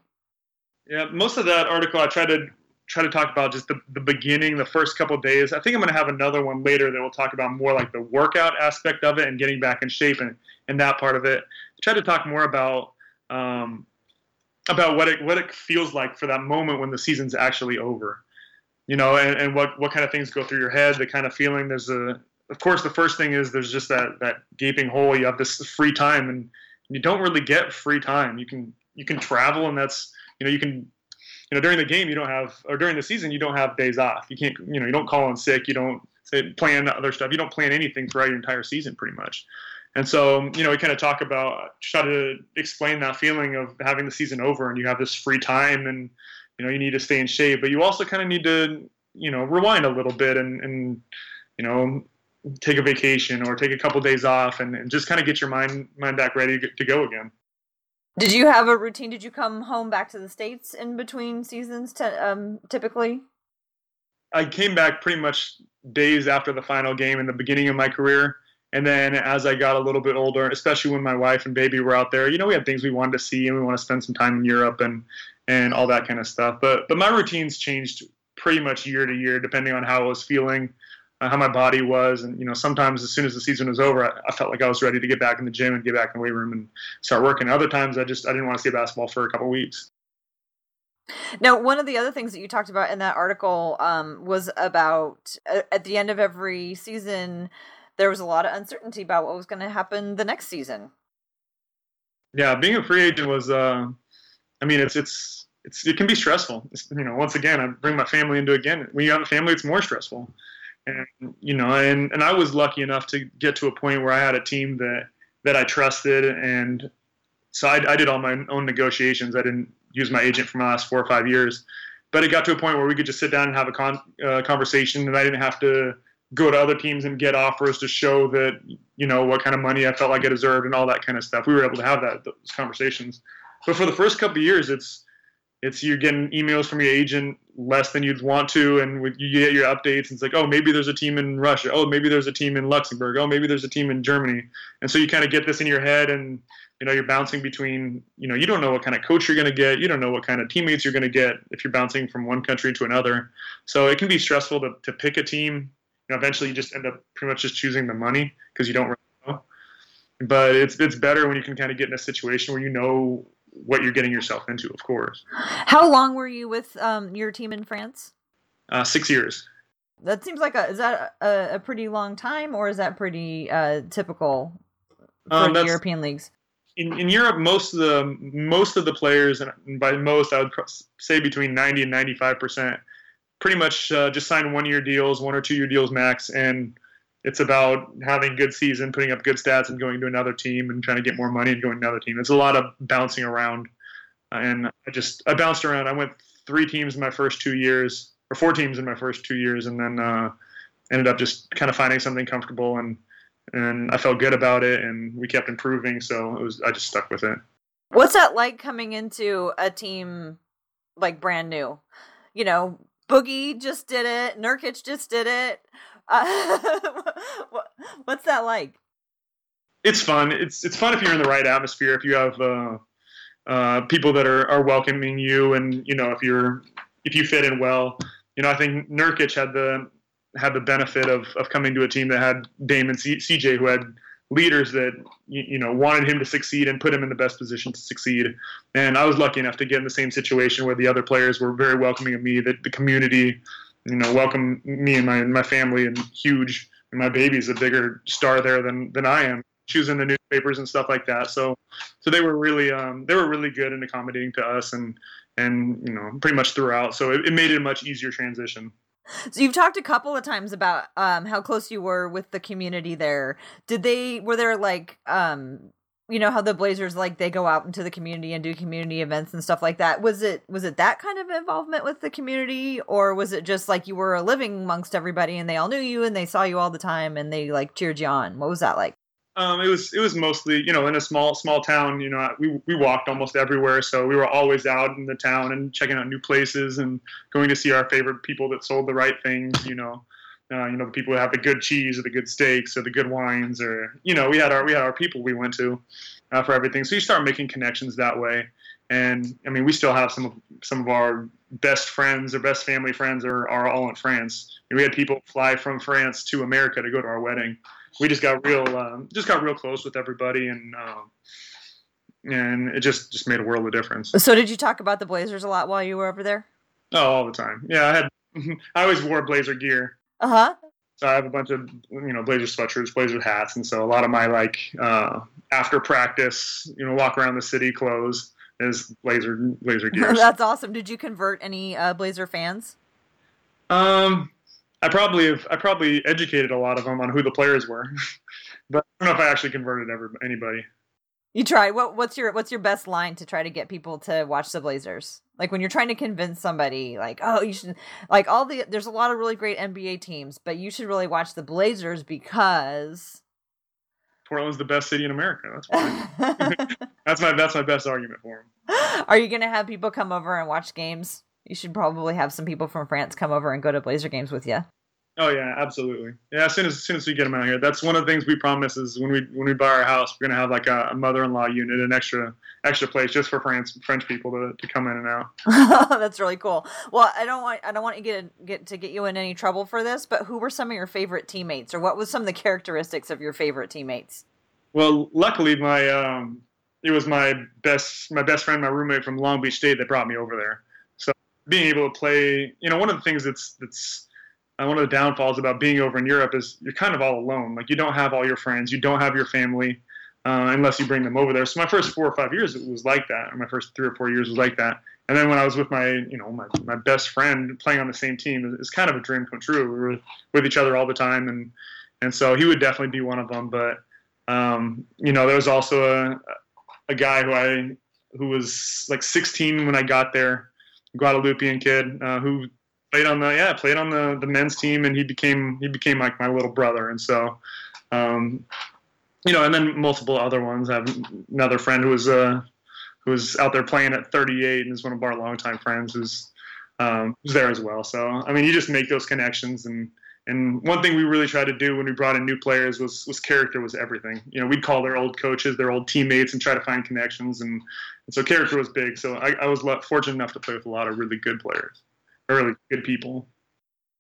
Yeah most of that article i tried to try to talk about just the, the beginning, the first couple days. I think I'm going to have another one later that we'll talk about more like the workout aspect of it and getting back in shape and, and that part of it. Try to talk more about um, about what it what it feels like for that moment when the season's actually over. You know, and, and what what kind of things go through your head, the kind of feeling. There's a of course the first thing is there's just that that gaping hole. You have this free time and you don't really get free time. You can you can travel and that's you know you can you know, during the game you don't have, or during the season you don't have days off. You can't, you know, you don't call in sick. You don't plan other stuff. You don't plan anything throughout your entire season, pretty much. And so, you know, we kind of talk about try to explain that feeling of having the season over and you have this free time and you know you need to stay in shape, but you also kind of need to, you know, rewind a little bit and and you know take a vacation or take a couple days off and, and just kind of get your mind mind back ready to go again. Did you have a routine? Did you come home back to the states in between seasons? To, um, typically, I came back pretty much days after the final game in the beginning of my career, and then as I got a little bit older, especially when my wife and baby were out there, you know, we had things we wanted to see, and we want to spend some time in Europe and and all that kind of stuff. But but my routines changed pretty much year to year depending on how I was feeling uh, how my body was. And, you know, sometimes as soon as the season was over, I, I, felt like I was ready to get back in the gym and get back in the weight room and start working. Other times I just, I didn't want to see basketball for a couple weeks. Now, one of the other things that you talked about in that article um, was about uh, at the end of every season, there was a lot of uncertainty about what was going to happen the next season. Yeah, being a free agent was, uh, I mean, it's, it's, it's, it can be stressful. It's, you know, once again, I bring my family into again. When you have a family, it's more stressful and you know, and and I was lucky enough to get to a point where I had a team that that I trusted, and so I, I did all my own negotiations. I didn't use my agent for my last four or five years, but it got to a point where we could just sit down and have a con, uh, conversation, and I didn't have to go to other teams and get offers to show that you know what kind of money I felt like I deserved and all that kind of stuff. We were able to have that those conversations, but for the first couple of years, it's it's you're getting emails from your agent less than you'd want to, and with, you get your updates. And it's like, oh, maybe there's a team in Russia. Oh, maybe there's a team in Luxembourg. Oh, maybe there's a team in Germany. And so you kind of get this in your head, and you know you're bouncing between. You know, you don't know what kind of coach you're going to get. You don't know what kind of teammates you're going to get if you're bouncing from one country to another. So it can be stressful to, to pick a team. You know, eventually you just end up pretty much just choosing the money because you don't really know. But it's it's better when you can kind of get in a situation where you know what you're getting yourself into, of course. How long were you with um, your team in France? Uh, six years. That seems like a is that a, a pretty long time, or is that pretty uh, typical for um, the European leagues? In, in Europe, most of the most of the players, and by most I would say between ninety and ninety five percent, pretty much uh, just sign one year deals, one or two year deals max, and it's about having good season, putting up good stats, and going to another team and trying to get more money and going to another team. It's a lot of bouncing around, and I just I bounced around. I went three teams in my first two years, or four teams in my first two years, and then uh, ended up just kind of finding something comfortable and and I felt good about it, and we kept improving. So it was I just stuck with it. What's that like coming into a team like brand new? You know, Boogie just did it, Nurkic just did it. *laughs* Uh, what's that like? It's fun. It's it's fun if you're in the right atmosphere. If you have uh, uh, people that are, are welcoming you, and you know if you're if you fit in well. You know, I think Nurkic had the had the benefit of, of coming to a team that had Damon C- CJ, who had leaders that you, you, know wanted him to succeed and put him in the best position to succeed. And I was lucky enough to get in the same situation where the other players were very welcoming of me. That the community you know, welcome me and my my family and huge. And my baby's a bigger star there than than I am. Was in the newspapers and stuff like that. So, so they were really um, they were really good and accommodating to us and and you know pretty much throughout. So it, it made it a much easier transition. So you've talked a couple of times about um, how close you were with the community there. Did they were there like um, you know how the Blazers like they go out into the community and do community events and stuff like that. Was it was it that kind of involvement with the community or was it just like you were living amongst everybody and they all knew you and they saw you all the time and they like cheered you on? What was that like? Um, it was it was mostly you know in a small small town you know we we walked almost everywhere so we were always out in the town and checking out new places and going to see our favorite people that sold the right things you know uh, you know the people who have the good cheese or the good steaks or the good wines or you know we had our we had our people we went to uh, for everything so you start making connections that way and I mean we still have some of some of our best friends or best family friends are, are all in France we had people fly from France to America to go to our wedding we just got real um, just got real close with everybody and um, and it just just made a world of difference. So did you talk about the Blazers a lot while you were over there? Oh, all the time. Yeah, I had *laughs* I always wore Blazer gear. Uh huh. So I have a bunch of you know Blazer sweatshirts, Blazer hats, and so a lot of my like uh, after practice, you know, walk around the city clothes is Blazer Blazer *laughs* gear. That's awesome. Did you convert any uh, Blazer fans? Um, I probably have I probably educated a lot of them on who the players were, *laughs* but I don't know if I actually converted ever anybody. You try. What what's your what's your best line to try to get people to watch the Blazers? Like when you're trying to convince somebody, like, oh, you should like all the there's a lot of really great NBA teams, but you should really watch the Blazers because Portland's the best city in America. That's why. *laughs* that's my that's my best argument for them. Are you gonna have people come over and watch games? You should probably have some people from France come over and go to Blazer games with you. Oh yeah, absolutely. Yeah, as soon as, as soon as we get them out here, that's one of the things we promise is when we when we buy our house, we're gonna have like a, a mother-in-law unit, an extra extra place just for France French people to, to come in and out. *laughs* that's really cool. Well, I don't want I don't want to get get to get you in any trouble for this, but who were some of your favorite teammates, or what was some of the characteristics of your favorite teammates? Well, luckily my um, it was my best my best friend, my roommate from Long Beach State that brought me over there. So being able to play, you know, one of the things that's that's and one of the downfalls about being over in Europe is you're kind of all alone. Like you don't have all your friends, you don't have your family uh, unless you bring them over there. So my first four or five years it was like that, or my first three or four years was like that. And then when I was with my, you know, my, my best friend playing on the same team, it's kind of a dream come true. We were with each other all the time, and and so he would definitely be one of them. But um, you know, there was also a a guy who I who was like 16 when I got there, Guadeloupean kid uh, who played on the yeah played on the the men's team and he became he became like my little brother and so um, you know and then multiple other ones I have another friend who was uh who was out there playing at 38 and is one of our longtime friends who's um, who's there as well so I mean you just make those connections and and one thing we really tried to do when we brought in new players was was character was everything. You know, we'd call their old coaches, their old teammates, and try to find connections. And, and so character was big. So I, I was fortunate enough to play with a lot of really good players really good people.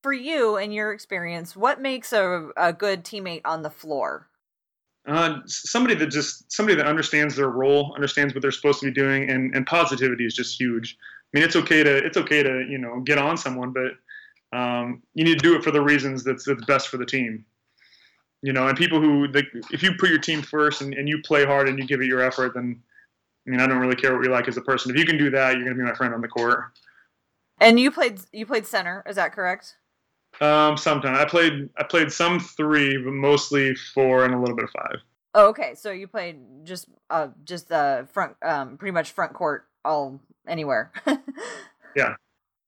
For you and your experience, what makes a, a good teammate on the floor? Uh, somebody that just somebody that understands their role, understands what they're supposed to be doing, and, and positivity is just huge. I mean, it's okay to it's okay to you know get on someone, but um, you need to do it for the reasons that's that's best for the team. You know, and people who like, if you put your team first and, and you play hard and you give it your effort, then I mean, I don't really care what you're like as a person. If you can do that, you're gonna be my friend on the court. And you played you played center, is that correct? Um, sometimes I played I played some three, but mostly four and a little bit of five. Oh, okay. So you played just uh just the front um pretty much front court all anywhere. *laughs* yeah.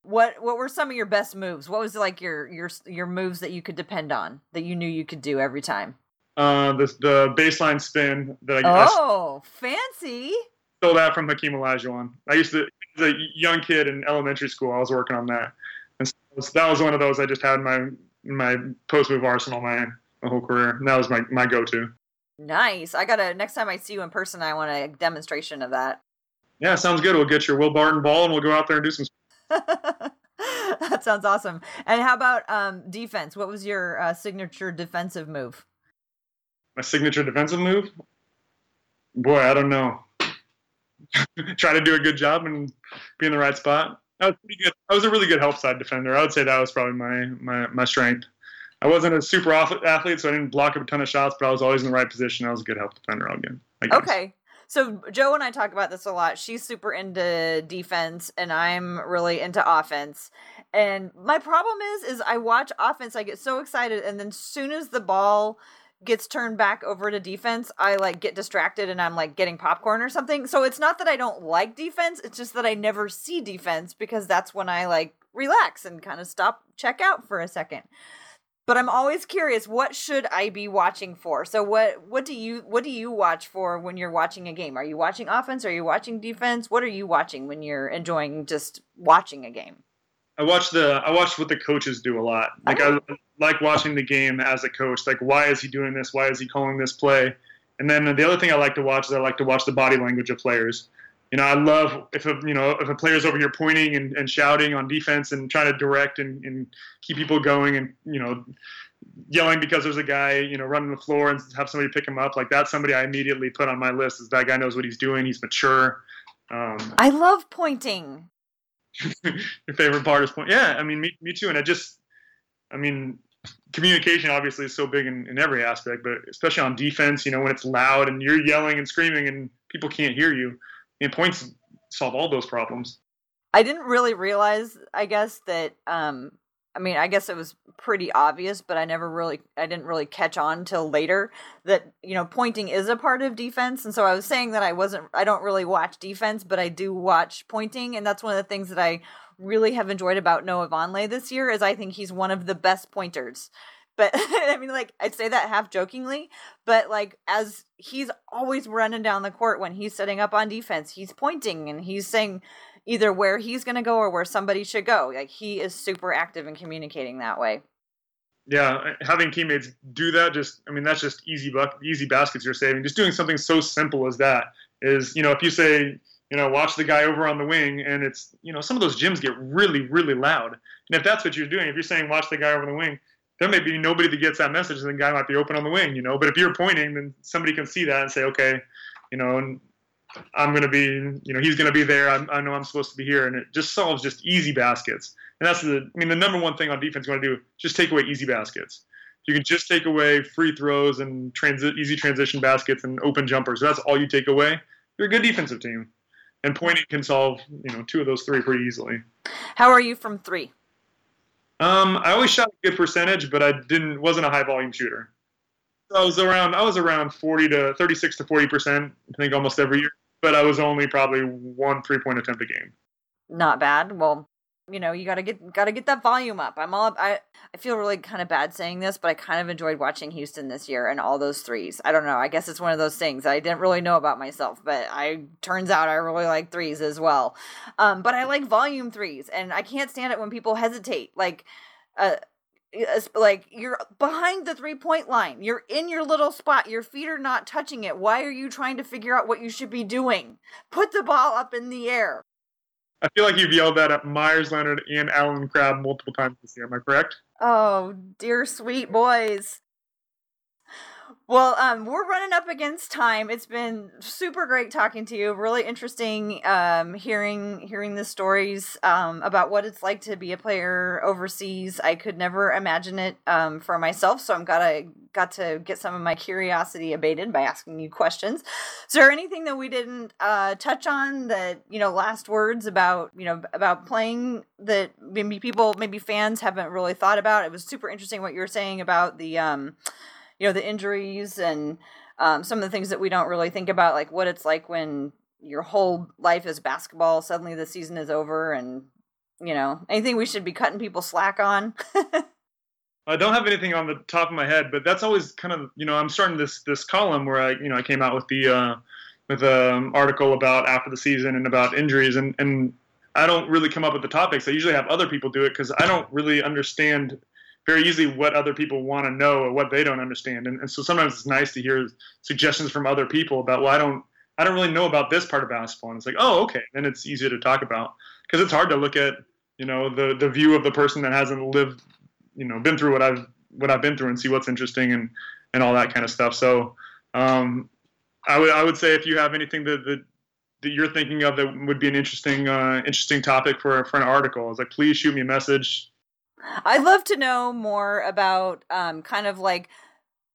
What what were some of your best moves? What was like your your your moves that you could depend on that you knew you could do every time? Uh, the the baseline spin that I oh I, fancy stole that from Hakeem Olajuwon. I used to as a young kid in elementary school, I was working on that, and so that was one of those I just had in my my post move arsenal my, my whole career. And that was my my go to. Nice. I gotta next time I see you in person, I want a demonstration of that. Yeah, sounds good. We'll get your Will Barton ball and we'll go out there and do some. *laughs* that sounds awesome. And how about um, defense? What was your uh, signature defensive move? My signature defensive move? Boy, I don't know. *laughs* try to do a good job and be in the right spot. I was pretty good. I was a really good help side defender. I would say that was probably my my, my strength. I wasn't a super athlete, so I didn't block up a ton of shots, but I was always in the right position. I was a good help defender again. Okay. So Joe and I talk about this a lot. She's super into defense and I'm really into offense. And my problem is is I watch offense, I get so excited and then soon as the ball gets turned back over to defense, I like get distracted and I'm like getting popcorn or something. So it's not that I don't like defense, it's just that I never see defense because that's when I like relax and kind of stop, check out for a second. But I'm always curious what should I be watching for? So what what do you what do you watch for when you're watching a game? Are you watching offense? Are you watching defense? What are you watching when you're enjoying just watching a game? I watch the I watch what the coaches do a lot. Like. I like watching the game as a coach. Like why is he doing this? Why is he calling this play? And then the other thing I like to watch is I like to watch the body language of players. You know, I love if a you know if a player's over here pointing and, and shouting on defense and trying to direct and, and keep people going and you know yelling because there's a guy you know running the floor and have somebody pick him up like that's somebody I immediately put on my list. Is that guy knows what he's doing? He's mature. Um, I love pointing. *laughs* your favorite part is point. Yeah, I mean, me, me too. And I just, I mean, communication obviously is so big in, in every aspect, but especially on defense, you know, when it's loud and you're yelling and screaming and people can't hear you, and points solve all those problems. I didn't really realize, I guess, that um, I mean, I guess it was pretty obvious, but I never really, I didn't really catch on till later that, you know, pointing is a part of defense. And so I was saying that I wasn't, I don't really watch defense, but I do watch pointing. And that's one of the things that I really have enjoyed about Noah Vonleh this year is I think he's one of the best pointers. But *laughs* I mean, like, I'd say that half jokingly, but like, as he's always running down the court when he's setting up on defense, he's pointing and he's saying, either where he's going to go or where somebody should go. Like he is super active in communicating that way. Yeah, uh, having teammates do that just I mean that's just easy buck easy baskets you're saving. Just doing something so simple as that is, you know, if you say, you know, watch the guy over on the wing and it's, you know, some of those gyms get really really loud. And if that's what you're doing, if you're saying watch the guy over the wing, there may be nobody that gets that message and the guy might be open on the wing, you know, but if you're pointing then somebody can see that and say, okay, you know, and I'm going to be, you know, he's going to be there. I'm, i know I'm supposed to be here, and it just solves just easy baskets. And that's the, I mean, the number one thing on defense you want to do just take away easy baskets. You can just take away free throws and transi- easy transition baskets and open jumpers. That's all you take away. You're a good defensive team, and pointing can solve, you know, two of those three pretty easily. How are you from three? Um, I always shot a good percentage, but I didn't wasn't a high volume shooter. So I was around I was around 40 to 36 to 40 percent. I think almost every year but I was only probably one three point attempt a game. Not bad. Well, you know, you gotta get gotta get that volume up. I'm all I I feel really kind of bad saying this, but I kind of enjoyed watching Houston this year and all those threes. I don't know. I guess it's one of those things I didn't really know about myself, but I turns out I really like threes as well. Um, but I like volume threes, and I can't stand it when people hesitate. Like, uh, like you're behind the three point line. You're in your little spot. Your feet are not touching it. Why are you trying to figure out what you should be doing? Put the ball up in the air. I feel like you've yelled that at Meyers leonard and allen crabbe multiple times this year. Am i correct? Oh dear sweet boys well, um, we're running up against time. It's been super great talking to you. Really interesting um, hearing hearing the stories um, about what it's like to be a player overseas. I could never imagine it um, for myself, so I'm glad I got to get some of my curiosity abated by asking you questions. Is there anything that we didn't uh, touch on that you know last words about you know about playing that maybe people maybe fans haven't really thought about? It was super interesting what you were saying about the um, you know the injuries and um, some of the things that we don't really think about, like what it's like when your whole life is basketball. Suddenly the season is over, and you know anything we should be cutting people slack on. *laughs* I don't have anything on the top of my head, but that's always kind of you know I'm starting this this column where I you know I came out with the uh, with an article about after the season and about injuries and and I don't really come up with the topics. I usually have other people do it because I don't really understand very easily what other people want to know or what they don't understand. And, and so sometimes it's nice to hear suggestions from other people about, well, I don't, I don't really know about this part of basketball. And it's like, oh, okay. Then it's easier to talk about because it's hard to look at, you know, the, the view of the person that hasn't lived, you know, been through what I've, what I've been through and see what's interesting and, and all that kind of stuff. So, um, I would, I would say if you have anything that, that, that you're thinking of that would be an interesting, uh, interesting topic for, for an article, it's like, please shoot me a message I'd love to know more about um, kind of like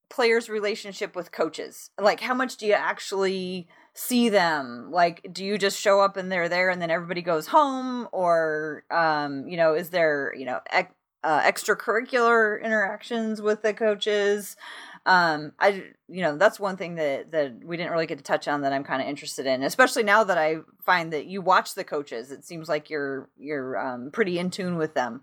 players' relationship with coaches. Like, how much do you actually see them? Like, do you just show up and they're there and then everybody goes home? Or, um, you know, is there, you know, ec- uh, extracurricular interactions with the coaches? um, I you know that's one thing that that we didn't really get to touch on that I'm kind of interested in, especially now that I find that you watch the coaches. It seems like you're you're um, pretty in tune with them.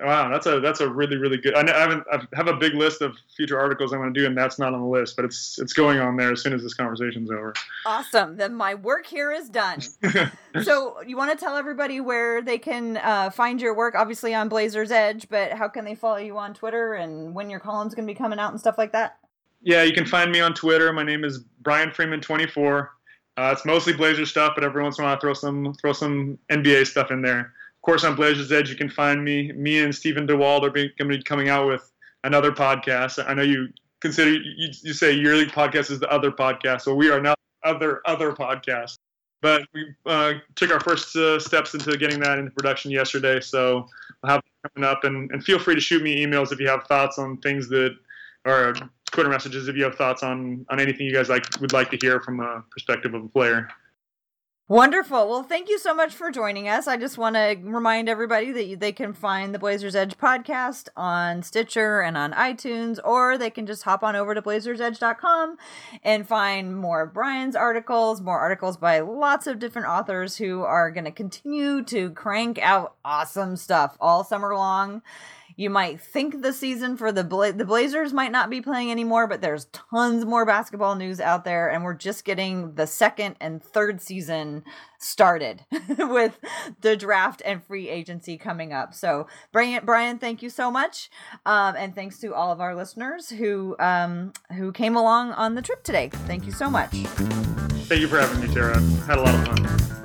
Wow, that's a that's a really really good. I, haven't I have a big list of future articles I want to do, and that's not on the list, but it's it's going on there as soon as this conversation's over. Awesome. Then my work here is done. *laughs* so you want to tell everybody where they can uh, find your work? Obviously on Blazer's Edge, but how can they follow you on Twitter and when your column's going to be coming out and stuff like that? Yeah, you can find me on Twitter. My name is Brian Freeman twenty four. Uh, it's mostly Blazer stuff, but every once in a while I throw some throw some NBA stuff in there. Of course, on Blazer's Edge, you can find me. Me and Stephen DeWald are going to be coming out with another podcast. I know you consider you, you say yearly podcast is the other podcast, so we are now other other podcast. But we uh, took our first uh, steps into getting that into production yesterday, so we'll have coming up. And, and feel free to shoot me emails if you have thoughts on things that, or Twitter messages if you have thoughts on on anything you guys like would like to hear from a perspective of a player. Wonderful. Well, thank you so much for joining us. I just want to remind everybody that they can find the Blazer's Edge podcast on Stitcher and on iTunes, or they can just hop on over to blazersedge.com and find more of Brian's articles, more articles by lots of different authors who are going to continue to crank out awesome stuff all summer long. You might think the season for the Bla- the Blazers might not be playing anymore, but there's tons more basketball news out there, and we're just getting the second and third season started *laughs* with the draft and free agency coming up. So, Brian, Brian, thank you so much, um, and thanks to all of our listeners who um, who came along on the trip today. Thank you so much. Thank you for having me, Tara. Had a lot of fun.